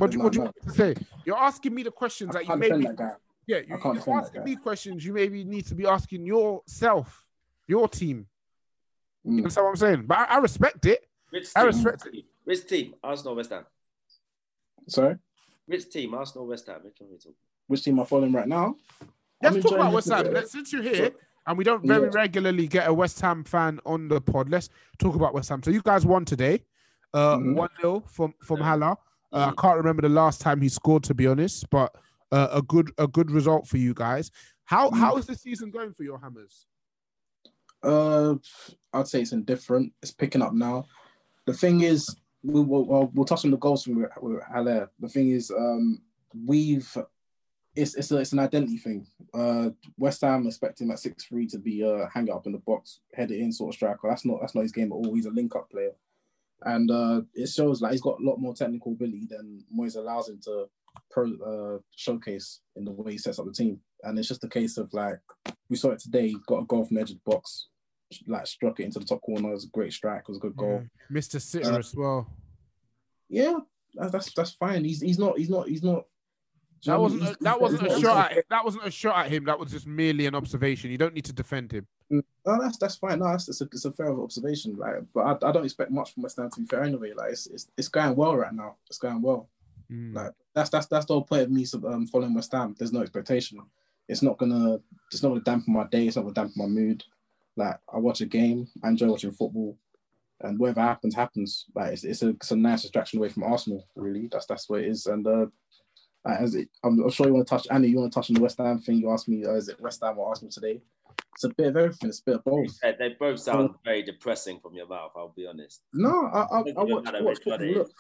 What do you, what do you want me to say? You're asking me the questions I that you can't maybe. that guy. Yeah, I you, can't you're asking me questions you maybe need to be asking yourself, your team. You Mm. understand what I'm saying? But I, I respect it. Which I team? respect it. Which team? Arsenal, West Ham. Sorry, Which team? Arsenal, West Ham. Which one are we talking? which team am I following right now? Let's I'm talk about West Ham. Let's- Since you're here and we don't very Yeah. regularly get a West Ham fan on the pod, let's talk about West Ham. So you guys won today, uh, Mhm. one 0 from from Haller. Uh, I can't remember the last time he scored, to be honest, but uh, a good a good result for you guys. How Mm. how is the season going for your Hammers? Uh, I'd say it's indifferent. It's picking up now. The thing is, we will we'll, we'll touch on the goals from with Haller. The thing is, um, we've it's it's, a, it's an identity thing. Uh, West Ham expect him at six three to be uh hang up in the box, head it in sort of striker. That's not that's not his game at all. He's a link up player, and uh, it shows like he's got a lot more technical ability than Moyes allows him to pro uh, showcase in the way he sets up the team. And it's just a case of like we saw it today. He got a goal from the edge of the box, like struck it into the top corner. It was a great strike. It was a good goal. Mr. Sitter Uh, as well. Yeah, that- that's that's fine. He's he's not he's not he's not. That wasn't a, that wasn't a shot at that wasn't a shot at him. That was just merely an observation. You don't need to defend him. No, that's that's fine. No, that's, that's a, it's a fair observation. Like, but I, I don't expect much from West Ham to be fair anyway. Like, it's, it's it's going well right now. It's going well. Mm. Like that's that's that's the whole point of me um, following West Ham. There's no expectation. It's not gonna it's not gonna dampen my day. It's not gonna dampen my mood. Like I watch a game. I enjoy watching football, and whatever happens happens. Like it's, it's a it's a nice distraction away from Arsenal. Really, that's that's what it is. And uh, as it, I'm, I'm sure you want to touch Annie. You want to touch on the West Ham thing? You asked me, uh, is it West Ham or Arsenal today? It's a bit of everything. It's a bit of both. Yeah, they both sound very depressing from your mouth. I'll be honest. No, I I, I Doesn't watch, I watch football. Look.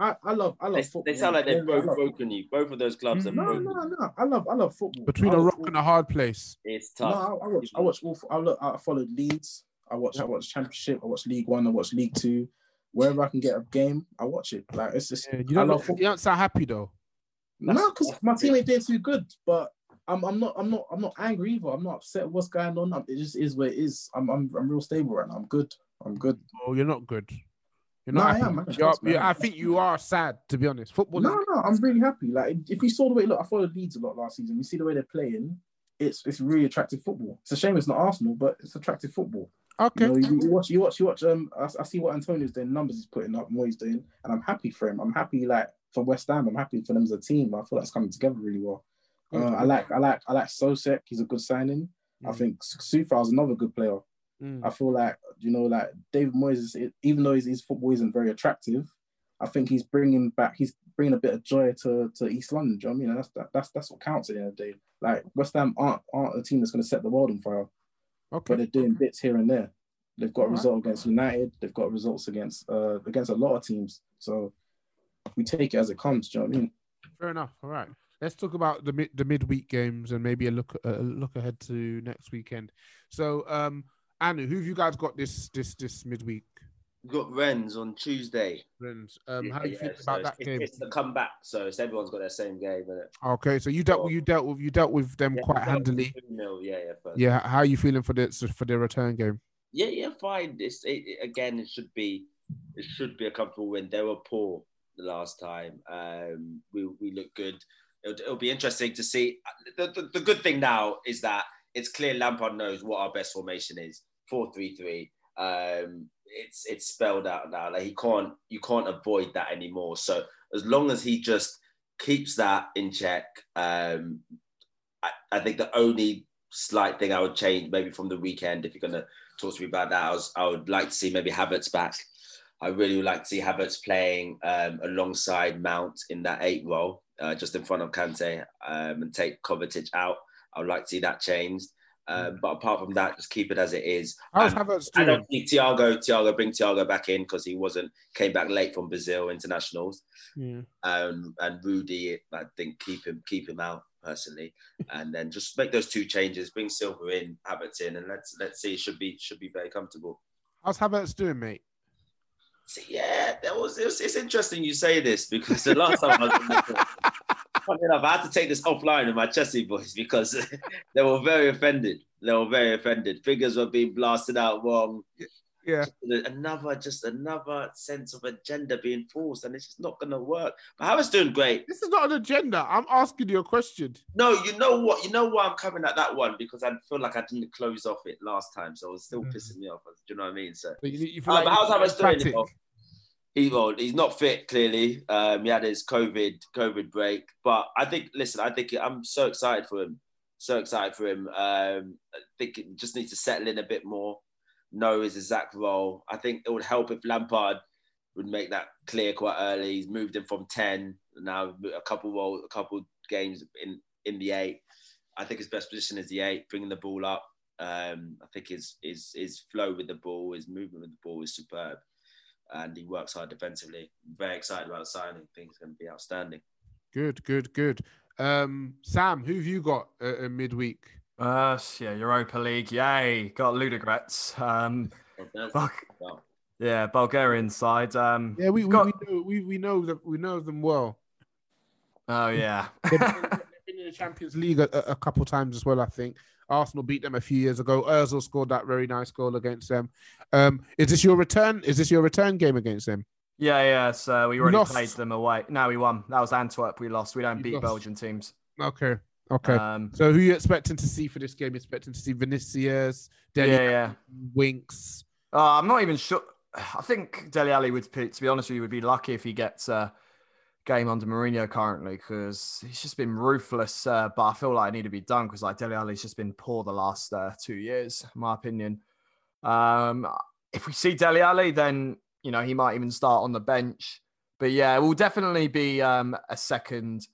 I, I love I love They, football. they sound like they've Yeah, both broken you. Both of those clubs have No, broken no, you. no. I love I love football. Between I a watch rock and a hard place. It's No, tough. I, I watch. I watch all. I look. I followed Leeds. I watch. I watch Championship. I watch League One. I watch League Two. wherever I can get a game, I watch it. Like it's just Yeah, you I don't, love look, football. you don't sound happy though. No, because my team ain't doing too good, but I'm, I'm not I'm not I'm not angry either. I'm not upset with what's going on. It just is where it is. I'm I'm I'm real stable right now. I'm good. I'm good. Oh, you're not good. You're No. I am. You're- Trust me, I you're- I think you are sad, to be honest. Football No, is no, I'm really happy. Like if you saw the way look, I followed Leeds a lot last season. You see the way they're playing. It's it's really attractive football. It's a shame it's not Arsenal, but it's attractive football. okay. You, know, you, you watch, you watch, you watch. Um, I, I see what Antonio's doing, numbers he's putting up, and what he's doing, and I'm happy for him. I'm happy, like for West Ham. I'm happy for them as a team. I feel that's coming together really well. Uh, I like, I like, I like Souček. He's a good signing. I think Sufa is another good player. Mm. I feel like you know, like David Moyes, is, even though his, his football isn't very attractive, I think he's bringing back, he's bringing a bit of joy to, to East London. Do you know what I mean? And that's that, that's that's what counts at the end of the day. Like West Ham aren't aren't a team that's going to set the world on fire, Okay. but they're doing bits here and there. They've got a Alright. result against United. They've got results against uh against a lot of teams. So we take it as it comes. Do you know what I mean? Fair enough. All right. Let's talk about the mid the midweek games and maybe a look a look ahead to next weekend. So, um, Anu, who have you guys got this this this midweek? We've got Rennes on Tuesday. Rennes. Um, how do you feel so about that it's, game? It's the comeback, so it's, everyone's got their same game, isn't it? Okay, so you dealt you dealt with you dealt with them Yeah, quite handily. 2-0, Yeah, yeah. First. Yeah, how are you feeling for the for the return game? Yeah, yeah, fine. It's it, it- again, it should be, it should be a comfortable win. They were poor the last time. Um, we we look good. It'll, it'll be interesting to see. The, the, the good thing now is that it's clear Lampard knows what our best formation is: four three three. Um, it's it's spelled out now. Like he can't you can't avoid that anymore. So as long as he just keeps that in check, um, I, I think the only slight thing I would change maybe from the weekend, if you're going to talk to me about that, I, was, I would like to see maybe Havertz back. I really would like to see Havertz playing um, alongside Mount in that eight role, uh, just in front of Kante, um, and take Kovacic out. I would like to see that changed. Um, but apart from that, just keep it as it is. How's And Havertz I doing? don't think Thiago, Thiago, bring Thiago back in because he wasn't came back late from Brazil internationals. Yeah. Um, and Rudy, I think keep him keep him out personally, and then just make those two changes. Bring Silva in, Havertz in, and let's let's see. It should be should be very comfortable. How's Havertz doing, mate? So, yeah, that was, it was. It's interesting you say this because the last time I was on the funny enough, I had to take this offline with my Chelsea boys because they were very offended. They were very offended. Figures were being blasted out wrong. Yeah. Another, just another sense of agenda being forced, and it's just not going to work. But Havertz doing great. This is not an agenda. I'm asking you a question. No, you know what? You know why I'm coming at that one because I feel like I didn't close off it last time, so it was still pissing me off. Do you know what I mean? So, So you, you feel Uh, like but how's you're doing? emphatic? He well, he's not fit clearly. Um, he had his COVID COVID break, but I think listen, I think I'm so excited for him. So excited for him. Um, I think he just needs to settle in a bit more, know his exact role. I think it would help if Lampard would make that clear quite early. He's moved him from ten now a couple role, a couple games in in the eight. I think his best position is the eight, bringing the ball up. Um, I think his his his flow with the ball, his movement with the ball is superb, and he works hard defensively. very excited about the signing. Think it's going to be outstanding. Good, good, good. Um, Sam, who have you got uh, midweek? Uh, yeah, Europa League. Yay, got Ludogorets. Um, Bul- yeah, Bulgarian side. Um, Yeah, we we, got- we know we, we know that we know them well. Oh yeah. They've been, in the Champions League a, a couple times as well. I think Arsenal beat them a few years ago. Özil scored that very nice goal against them. Um, is this your return? Is this your return game against them? Yeah, yeah. So we already lost. played them away. No, we won. That was Antwerp. We lost. We don't You beat lost. Belgian teams. Okay, okay. Um, so who are you expecting to see for this game? You're expecting to see Vinicius, Dele Yeah, yeah. Winks. Uh, I'm not even sure. I think Dele Alli would, to be honest with you, would be lucky if he gets a game under Mourinho currently because he's just been ruthless. Uh, but I feel like I need to be done because like Dele Alli's just been poor the last uh, two years, in my opinion. Um, if we see Dele Alli, then you know he might even start on the bench. But yeah, it will definitely be um, a second.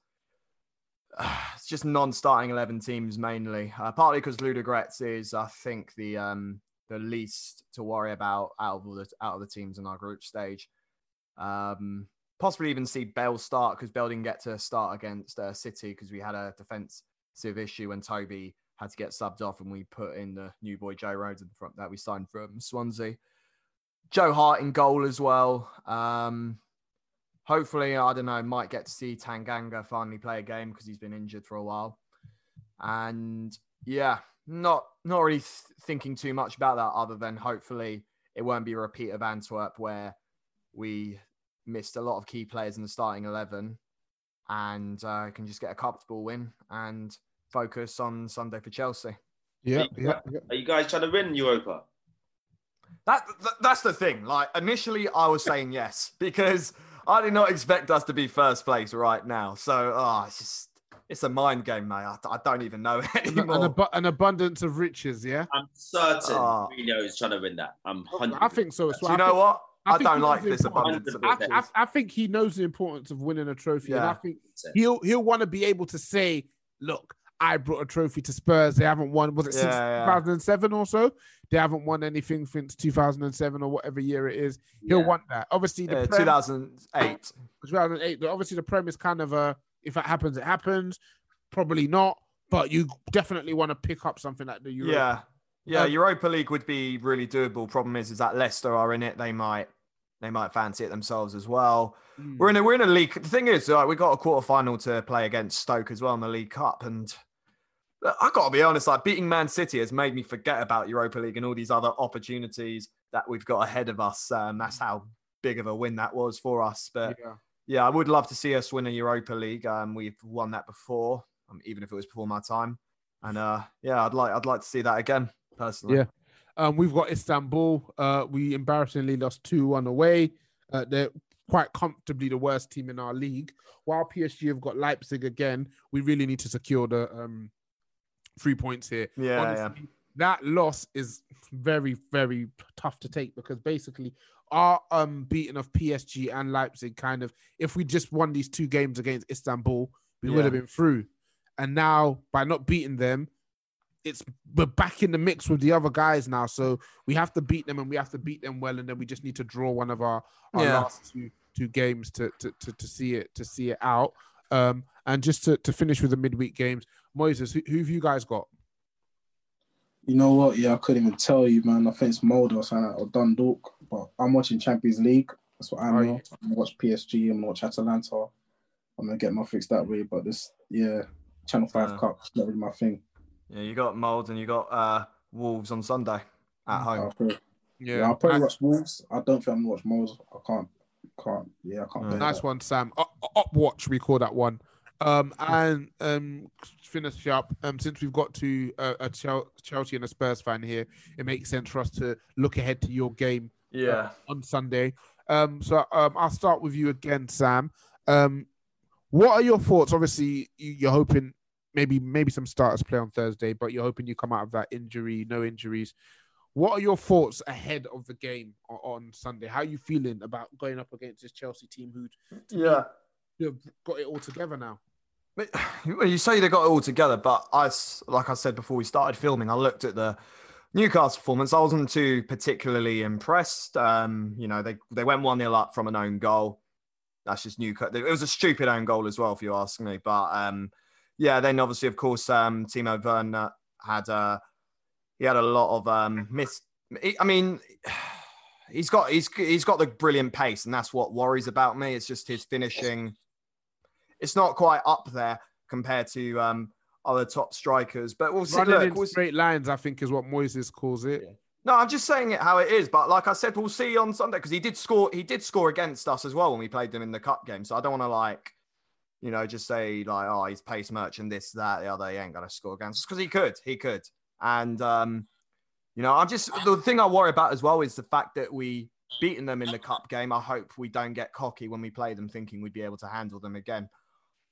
it's just non-starting eleven teams mainly. Uh, partly because Ludogorets is, I think, the um, the least to worry about out of the out of the teams in our group stage. Um, possibly even see Bale start because Bale didn't get to start against uh, City because we had a defensive issue when Toby had to get subbed off and we put in the new boy Joe Rodon in the front that we signed from Swansea. Joe Hart in goal as well. Um, hopefully, I don't know, might get to see Tanganga finally play a game because he's been injured for a while. And yeah, not not really th- thinking too much about that other than hopefully it won't be a repeat of Antwerp where we missed a lot of key players in the starting 11 and uh, can just get a comfortable win and focus on Sunday for Chelsea. Yeah, yeah, yeah. Are you guys trying to win Europa? That, that that's the thing. Like initially, I was saying yes because I did not expect us to be first place right now. So, oh, it's just it's a mind game, mate. I, I don't even know anymore. An, ab- an, abundance of riches, yeah. I'm certain oh. Mourinho is trying to win that. I'm. 100 I think so as well. Do you know what? I, I don't like this abundance. I, I, I, think he knows the importance of winning a trophy, yeah. and I think he'll he'll want to be able to say, "Look, I brought a trophy to Spurs. They haven't won. Was it yeah, since yeah. 2007 or so? They haven't won anything since 2007 or whatever year it is. He'll yeah. want that. Obviously, the Prem, 2008. 2008. Obviously, the Prem is kind of a if it happens, it happens. Probably not, but you definitely want to pick up something like the Europa. Yeah, yeah. Um, Europa League would be really doable. Problem is, is that Leicester are in it. They might they might fancy it themselves as well. Mm. We're in a we're in a league. The thing is, like, we got a quarter final to play against Stoke as well in the League Cup, and I got to be honest, like beating Man City has made me forget about Europa League and all these other opportunities that we've got ahead of us. Um, that's how big of a win that was for us. But yeah, yeah I would love to see us win a Europa League. Um, we've won that before, um, even if it was before my time. And uh, yeah, I'd like I'd like to see that again personally. Yeah, um, we've got Istanbul. Uh, we embarrassingly lost two one away. Uh, they're quite comfortably the worst team in our league. While PSG have got Leipzig again, we really need to secure the um three points here. Yeah, Honestly, yeah. That loss is very, very tough to take because basically our um beating of PSG and Leipzig kind of if we just won these two games against Istanbul, we yeah. would have been through. And now by not beating them, it's we're back in the mix with the other guys now. So we have to beat them and we have to beat them well, and then we just need to draw one of our, our yeah. last two two games to, to to to see it to see it out. Um, and just to, to finish with the midweek games, Moises, who, who have you guys got? You know what? Yeah, I couldn't even tell you, man. I think it's Molde or something or Dundalk, but I'm watching Champions League. That's what I know. I'm gonna watch PSG. I'm gonna watch Atalanta. I'm gonna get my fix that way. But this, yeah, Channel Five yeah. Cup, not really my thing. Yeah, you got Molde and you got uh, Wolves on Sunday at mm, home. Yeah, yeah, I'll probably watch Wolves. I don't think I'm gonna watch Molde. I can't, can't. Yeah, I can't. Mm. Nice that. one, Sam. Up, up watch, we call that one. Um, and um, finish up. Um, since we've got to uh, a Chelsea and a Spurs fan here, it makes sense for us to look ahead to your game. Uh, yeah. Uh, on Sunday. Um, so um, I'll start with you again, Sam. Um, what are your thoughts? Obviously, you're hoping maybe maybe some starters play on Thursday, but you're hoping you come out of that injury, no injuries. What are your thoughts ahead of the game on, Sunday? How are you feeling about going up against this Chelsea team who yeah have got it all together now? You say they got it all together, but I, like I said before we started filming, I looked at the Newcastle performance. I wasn't too particularly impressed. Um, you know, they they went one 0 up from an own goal. That's just Newcastle. It was a stupid own goal as well, if you ask me. But um, yeah, then obviously, of course, um, Timo Werner had uh, he had a lot of um, miss. I mean, he's got he's he's got the brilliant pace, and that's what worries about me. It's just his finishing it's not quite up there compared to um, other top strikers. But we'll see. Running Look, in we'll straight lines, I think, is what Moises calls it. Yeah. No, I'm just saying it how it is. But like I said, we'll see on Sunday because he did score. He did score against us as well when we played them in the cup game. So I don't want to like, you know, just say like, oh, he's pace merchant, this, that, the other. He ain't gonna score against us because he could. He could. And um, you know, I'm just the thing I worry about as well is the fact that we beaten them in the cup game. I hope we don't get cocky when we play them, thinking we'd be able to handle them again.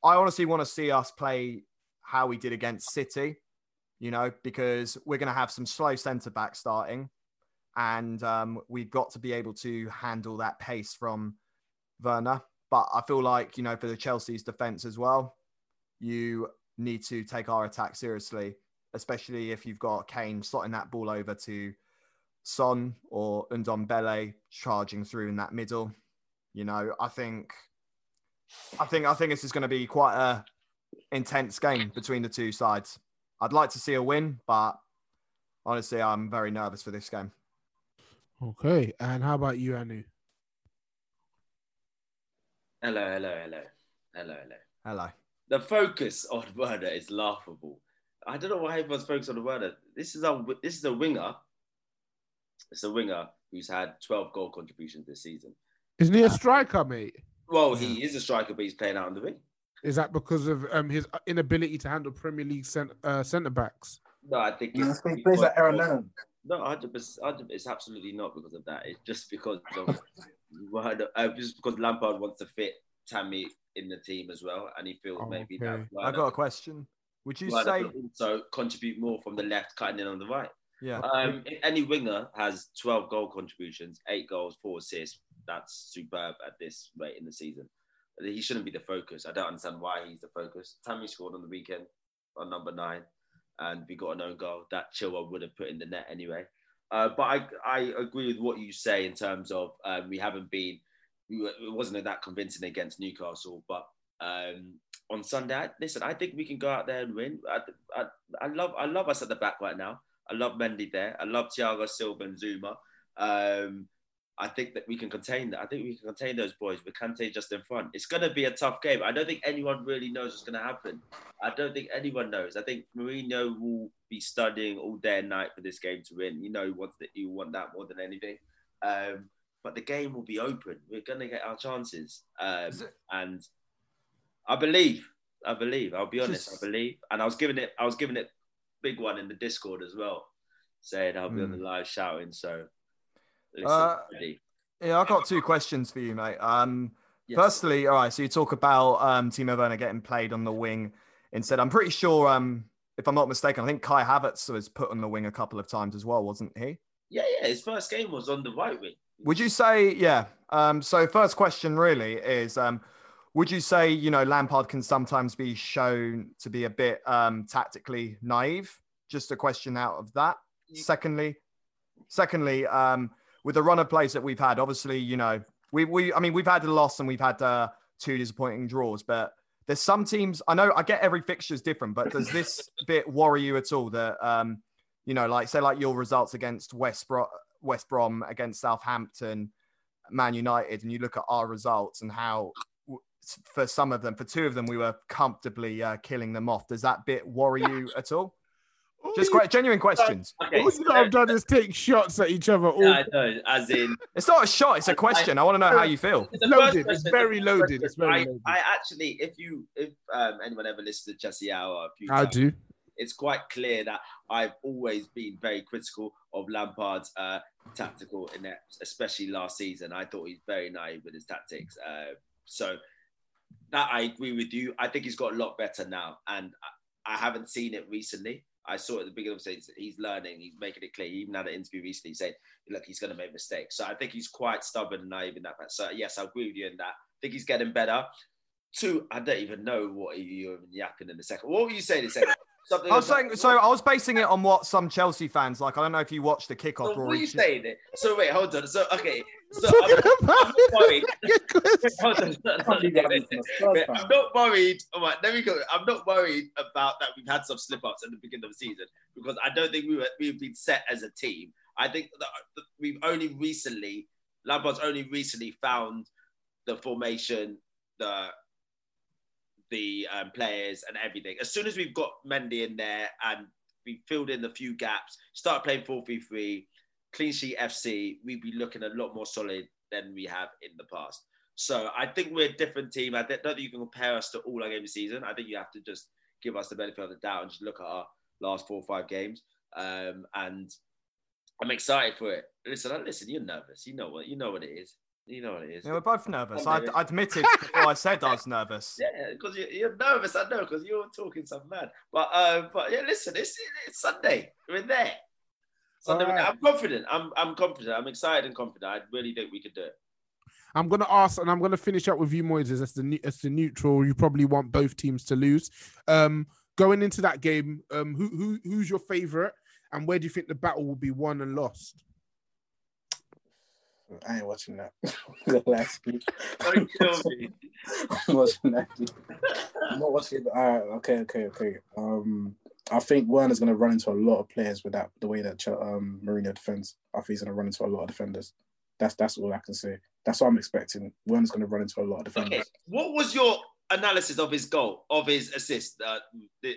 I honestly want to see us play how we did against City, you know, because we're going to have some slow centre back starting, and um, we've got to be able to handle that pace from Werner. But I feel like you know, for the Chelsea's defence as well, you need to take our attack seriously, especially if you've got Kane slotting that ball over to Son or Ndombele charging through in that middle. You know, I think I think I think this is going to be quite a intense game between the two sides. I'd like to see a win, but honestly, I'm very nervous for this game. Okay, and how about you, Anu? Hello, hello, hello, hello, hello. Hello. The focus on Werner is laughable. I don't know why everyone's focused on the Werner. This is a this is a winger. It's a winger who's had 12 goal contributions this season. Isn't he a striker, mate? Well, he is a striker, but he's playing out on the wing. Is that because of um, his inability to handle Premier League cent- uh, centre backs? No, I think No, it's he plays like Aaron Lennon. No, 100%, It's absolutely not because of that. It's just because of Werner- uh, just because Lampard wants to fit Tammy in the team as well, and he feels maybe that Okay. I Werner- got a question. Would you say? also contribute more from the left, cutting in on the right. Yeah. Um, if any winger has 12 goal contributions, eight goals, four assists, that's superb at this rate in the season. He shouldn't be the focus. I don't understand why he's the focus. Tammy scored on the weekend on number nine, and we got an own goal that Chilwell would have put in the net anyway. Uh, but I, I agree with what you say in terms of um, we haven't been, we were, it wasn't that convincing against Newcastle. But um, on Sunday, I- listen, I think we can go out there and win. I, I, I love, I love us at the back right now. I love Mendy there. I love Thiago Silva and Zouma. Um, I think that we can contain that. I think we can contain those boys with Kante just in front. It's going to be a tough game. I don't think anyone really knows what's going to happen. I don't think anyone knows. I think Mourinho will be studying all day and night for this game to win. You know, he wants that. You want that more than anything. Um, but the game will be open. We're going to get our chances. Um, and I believe. I believe. I'll be honest. Just- I believe. And I was giving it. I was giving it big one in the Discord as well, saying I'll be on the live shouting. So, listen, Hmm. Uh. Yeah, I've got two questions for you, mate. Um, Yes. Firstly, all right, so you talk about um, Timo Werner getting played on the wing instead. I'm pretty sure, um, if I'm not mistaken, I think Kai Havertz was put on the wing a couple of times as well, wasn't he? Yeah, yeah. His first game was on the right wing. Would you say, yeah? Um, so first question really is, um, would you say, you know, Lampard can sometimes be shown to be a bit um, tactically naive? Just a question out of that. Secondly, secondly, um, with the run of plays that we've had, obviously, you know, we, we, I mean, we've had a loss and we've had uh, two disappointing draws, but there's some teams. I know I get every fixture is different, but does this bit worry you at all? That um, you know, like say like your results against West Brom, West Brom against Southampton, Man United, and you look at our results and how for some of them, for two of them, we were comfortably uh, killing them off. Does that bit worry you at all? Just quite genuine questions. Okay. All you have done is take shots at each other. All Yeah, I know. As in, It's not a shot; it's a question. I want to know how you feel. the loaded. It's very loaded. It's very question, loaded. I, I actually, if you, if um, anyone ever listened to Jesse Hour a few I times, do. it's quite clear that I've always been very critical of Lampard's uh, tactical inept, especially last season. I thought he's very naive with his tactics. Uh, so that I agree with you. I think he's got a lot better now, and I, I haven't seen it recently. I saw it at the beginning of the season. He's learning. He's making it clear. He even had an interview recently saying, "Look, he's going to make mistakes." So I think he's quite stubborn and naive in that. So yes, I agree with you in that. I think he's getting better. Two, I don't even know what you're yapping in the second. What were you saying in the second? Something I was saying, so I was basing it on what some Chelsea fans like. I don't know if you watched the kickoff. So what are Rory. you saying? It. So wait, hold on. So okay, so I'm, I'm not worried. Hold on. No, no, Can't be wait, that wait, from a wait, Spurs wait. fan. I'm not worried. All right, let me go. I'm not worried about that. We've had some slip ups at the beginning of the season because I don't think we were we've been set as a team. I think that that we've only recently Lampard's only recently found the formation, the the um, players and everything. As soon as we've got Mendy in there and we filled in the few gaps, start playing 4 3 3, clean sheet FC, we'd be looking a lot more solid than we have in the past. So I think we're a different team. I don't think you can compare us to all our games this season. I think you have to just give us the benefit of the doubt and just look at our last four or five games. Um, and I'm excited for it. Listen, listen, you're nervous. You know what you know what it is. You know what it is. Yeah, we're both nervous. Come I, on, I admitted before I said I was nervous. Yeah, because you're, you're nervous, I know, because you're talking some mad. But uh, but yeah, listen, it's, it's Sunday. We're there. Sunday, we're. I'm confident. I'm I'm confident. I'm excited and confident. I really think we could do it. I'm gonna ask, and I'm gonna finish up with you, Moises, as the ne- as the neutral. You probably want both teams to lose. Um, going into that game, um, who who who's your favorite, and where do you think the battle will be won and lost? I ain't watching that. the last week. Don't kill me. I'm watching that. I'm not watching it. All right, okay, okay, okay. Um, I think Werner's going to run into a lot of players with that the way that um, Mourinho defends. I think he's going to run into a lot of defenders. That's that's all I can say. That's what I'm expecting. Werner's going to run into a lot of defenders. Okay, what was your analysis of his goal, of his assist, uh,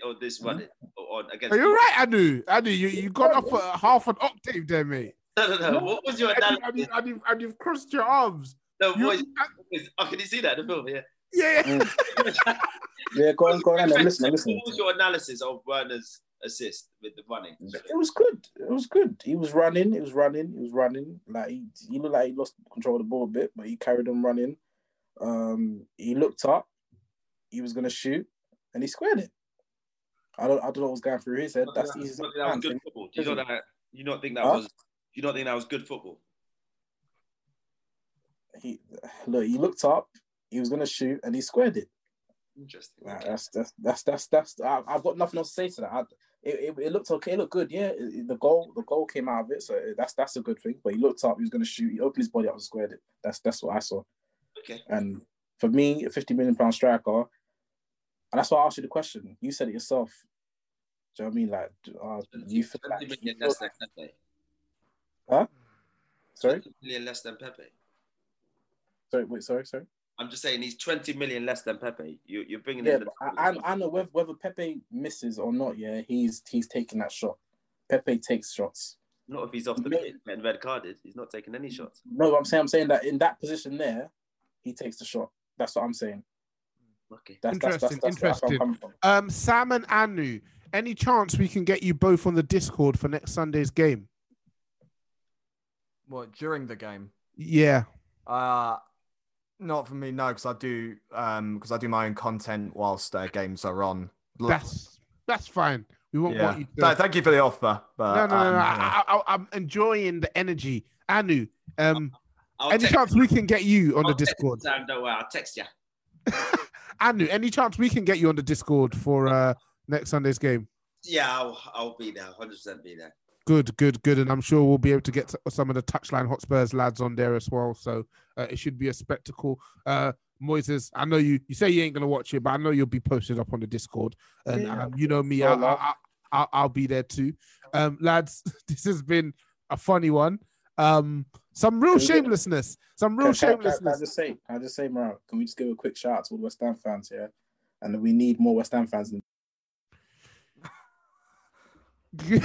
or this one on against? Are you right, Anu? Anu, you you got off uh, half an octave there, mate. No, no, no. What was your analysis? And, you, and, you, and you've crossed your arms. No, You- boys. Oh, can you see that in the film? Yeah. Yeah, yeah. Mm. Yeah, go on, go on. I'm listening. I'm. What was your analysis of Werner's assist with the running? It was good. It was good. He was running. He was running. He was running. Like he, he looked like he lost control of the ball a bit, but he carried on running. Um, he looked up. He was gonna shoot, and he squared it. I don't. I don't know what was going through his head. That's Do you easy. that was good football? Do you not that? You not think that was? You not think that was good football? He look. He looked up. He was gonna shoot, and he squared it. Interesting. Like, that's that's that's that's that's. I, I've got nothing else to say to that. I, it, it, it looked okay. It looked good. Yeah, It- the goal the goal came out of it, so that's that's a good thing. But he looked up. He was gonna shoot. He opened his body up and squared it. That's that's what I saw. Okay. And for me, a 50 million pound striker, and that's why I asked you the question. You said it yourself. Do you know what I mean? Like, uh, you feel like, 20 million less than Pepe. Huh? Sorry, 20 million less than Pepe. sorry, wait, sorry, sorry. I'm just saying he's 20 million less than Pepe. You, you're bringing Yeah, in. but I, I, I know whether, whether Pepe misses or not. Yeah, he's he's taking that shot. Pepe takes shots. Not if he's off the pitch and red carded. He's not taking any shots. No, I'm saying I'm saying that in that position there, he takes the shot. That's what I'm saying. Okay. That's that's that's, Interesting, that's, that's interesting. Um, Sam and Anu, any chance we can get you both on the Discord for next Sunday's game? What during the game? Yeah. Uh not for me, no, because I do um because I do my own content whilst uh, games are on. That's that's fine. We won't yeah. want you to. No, thank you for the offer, but no, no, no, um, no. yeah. I, I, I'm enjoying the energy. Anu, um, I'll any text- chance we can get you on I'll the Discord? you, Sam, don't worry, I'll text you. Anu, any chance we can get you on the Discord for uh next Sunday's game? Yeah, I'll, I'll be there. 100% be there. Good, good, good, and I'm sure we'll be able to get some of the touchline Hotspurs lads on there as well. So uh, it should be a spectacle. Uh, Moises, I know you. You say you ain't gonna watch it, but I know you'll be posted up on the Discord, and Yeah. um, you know me, I'll, I'll, I'll, I'll be there too. Um, lads, this has been a funny one. Um, some real Can we get- shamelessness, some real Can, can, can, can I just say, can I just say, Morale, can we just give a quick shout out to all the West Ham fans here? And we need more West Ham fans. In-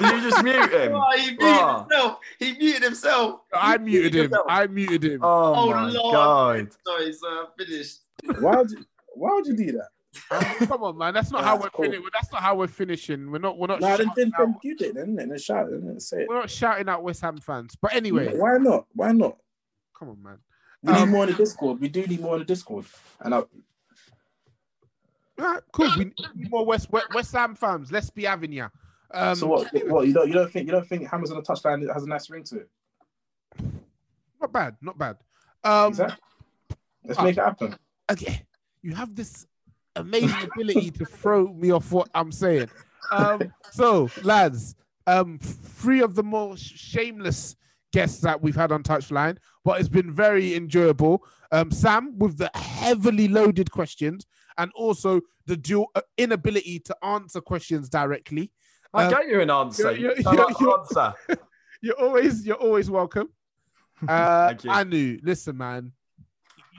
you just mute him. Oh, he muted Oh. himself. He muted himself. I He muted him. himself. I muted him. Oh, Oh, my Lord. god. Sorry, so I'm finished. why would you? Why would you do that? Come on, man. That's not Yeah, how that's we're cool. finishing. That's not how we're finishing. We're not. We're not. No, then, shouting then, out, then you did, then, then shout it, then say it. we're not shouting out West Ham fans. But anyway, Why not? Why not? come on, man. We Um, need more in the Discord. We do need more in the Discord. And I, Right, cool. We need more West West, West Ham fans. Let's be having ya. Um, so what? What you don't you don't think you don't think Hammers on a the touchline has a nice ring to it? Not bad. Not bad. Um, Exactly. Let's make it happen. okay, you have this amazing ability to throw me off what I'm saying. Um, so, lads, um, three of the more sh- shameless guests that we've had on Touchline, but it's been very enjoyable. Um, Sam with the heavily loaded questions and also the dual uh, inability to answer questions directly. I Um, gave you an answer. you're- You you're- you're- answer. You're always you're always welcome. Uh, Thank you. Anu, listen, man,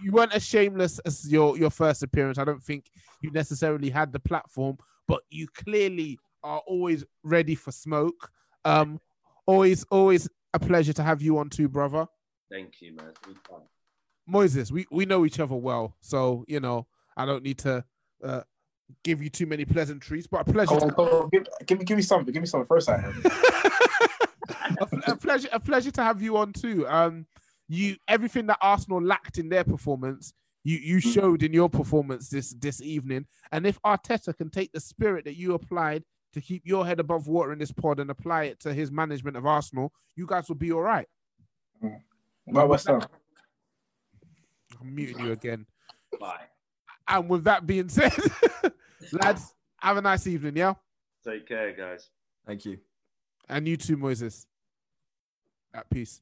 you weren't as shameless as your your first appearance. I don't think you necessarily had the platform, but you clearly are always ready for smoke. Um, always, always a pleasure to have you on too, brother. Thank you, man. It's been fun. Moises, we we know each other well, so you know I don't need to uh, give you too many pleasantries, but a pleasure. Come on, to- come on, give, give me give me something. Give me something first. Time. a, a pleasure, a pleasure to have you on too. Um, you everything that Arsenal lacked in their performance, you you showed in your performance this this evening. And if Arteta can take the spirit that you applied to keep your head above water in this pod and apply it to his management of Arsenal, you guys will be all right. About West Ham. I'm muting you again. Bye. And with that being said, lads, have a nice evening, yeah. Take care, guys. Thank you. And you too, Moises. At peace.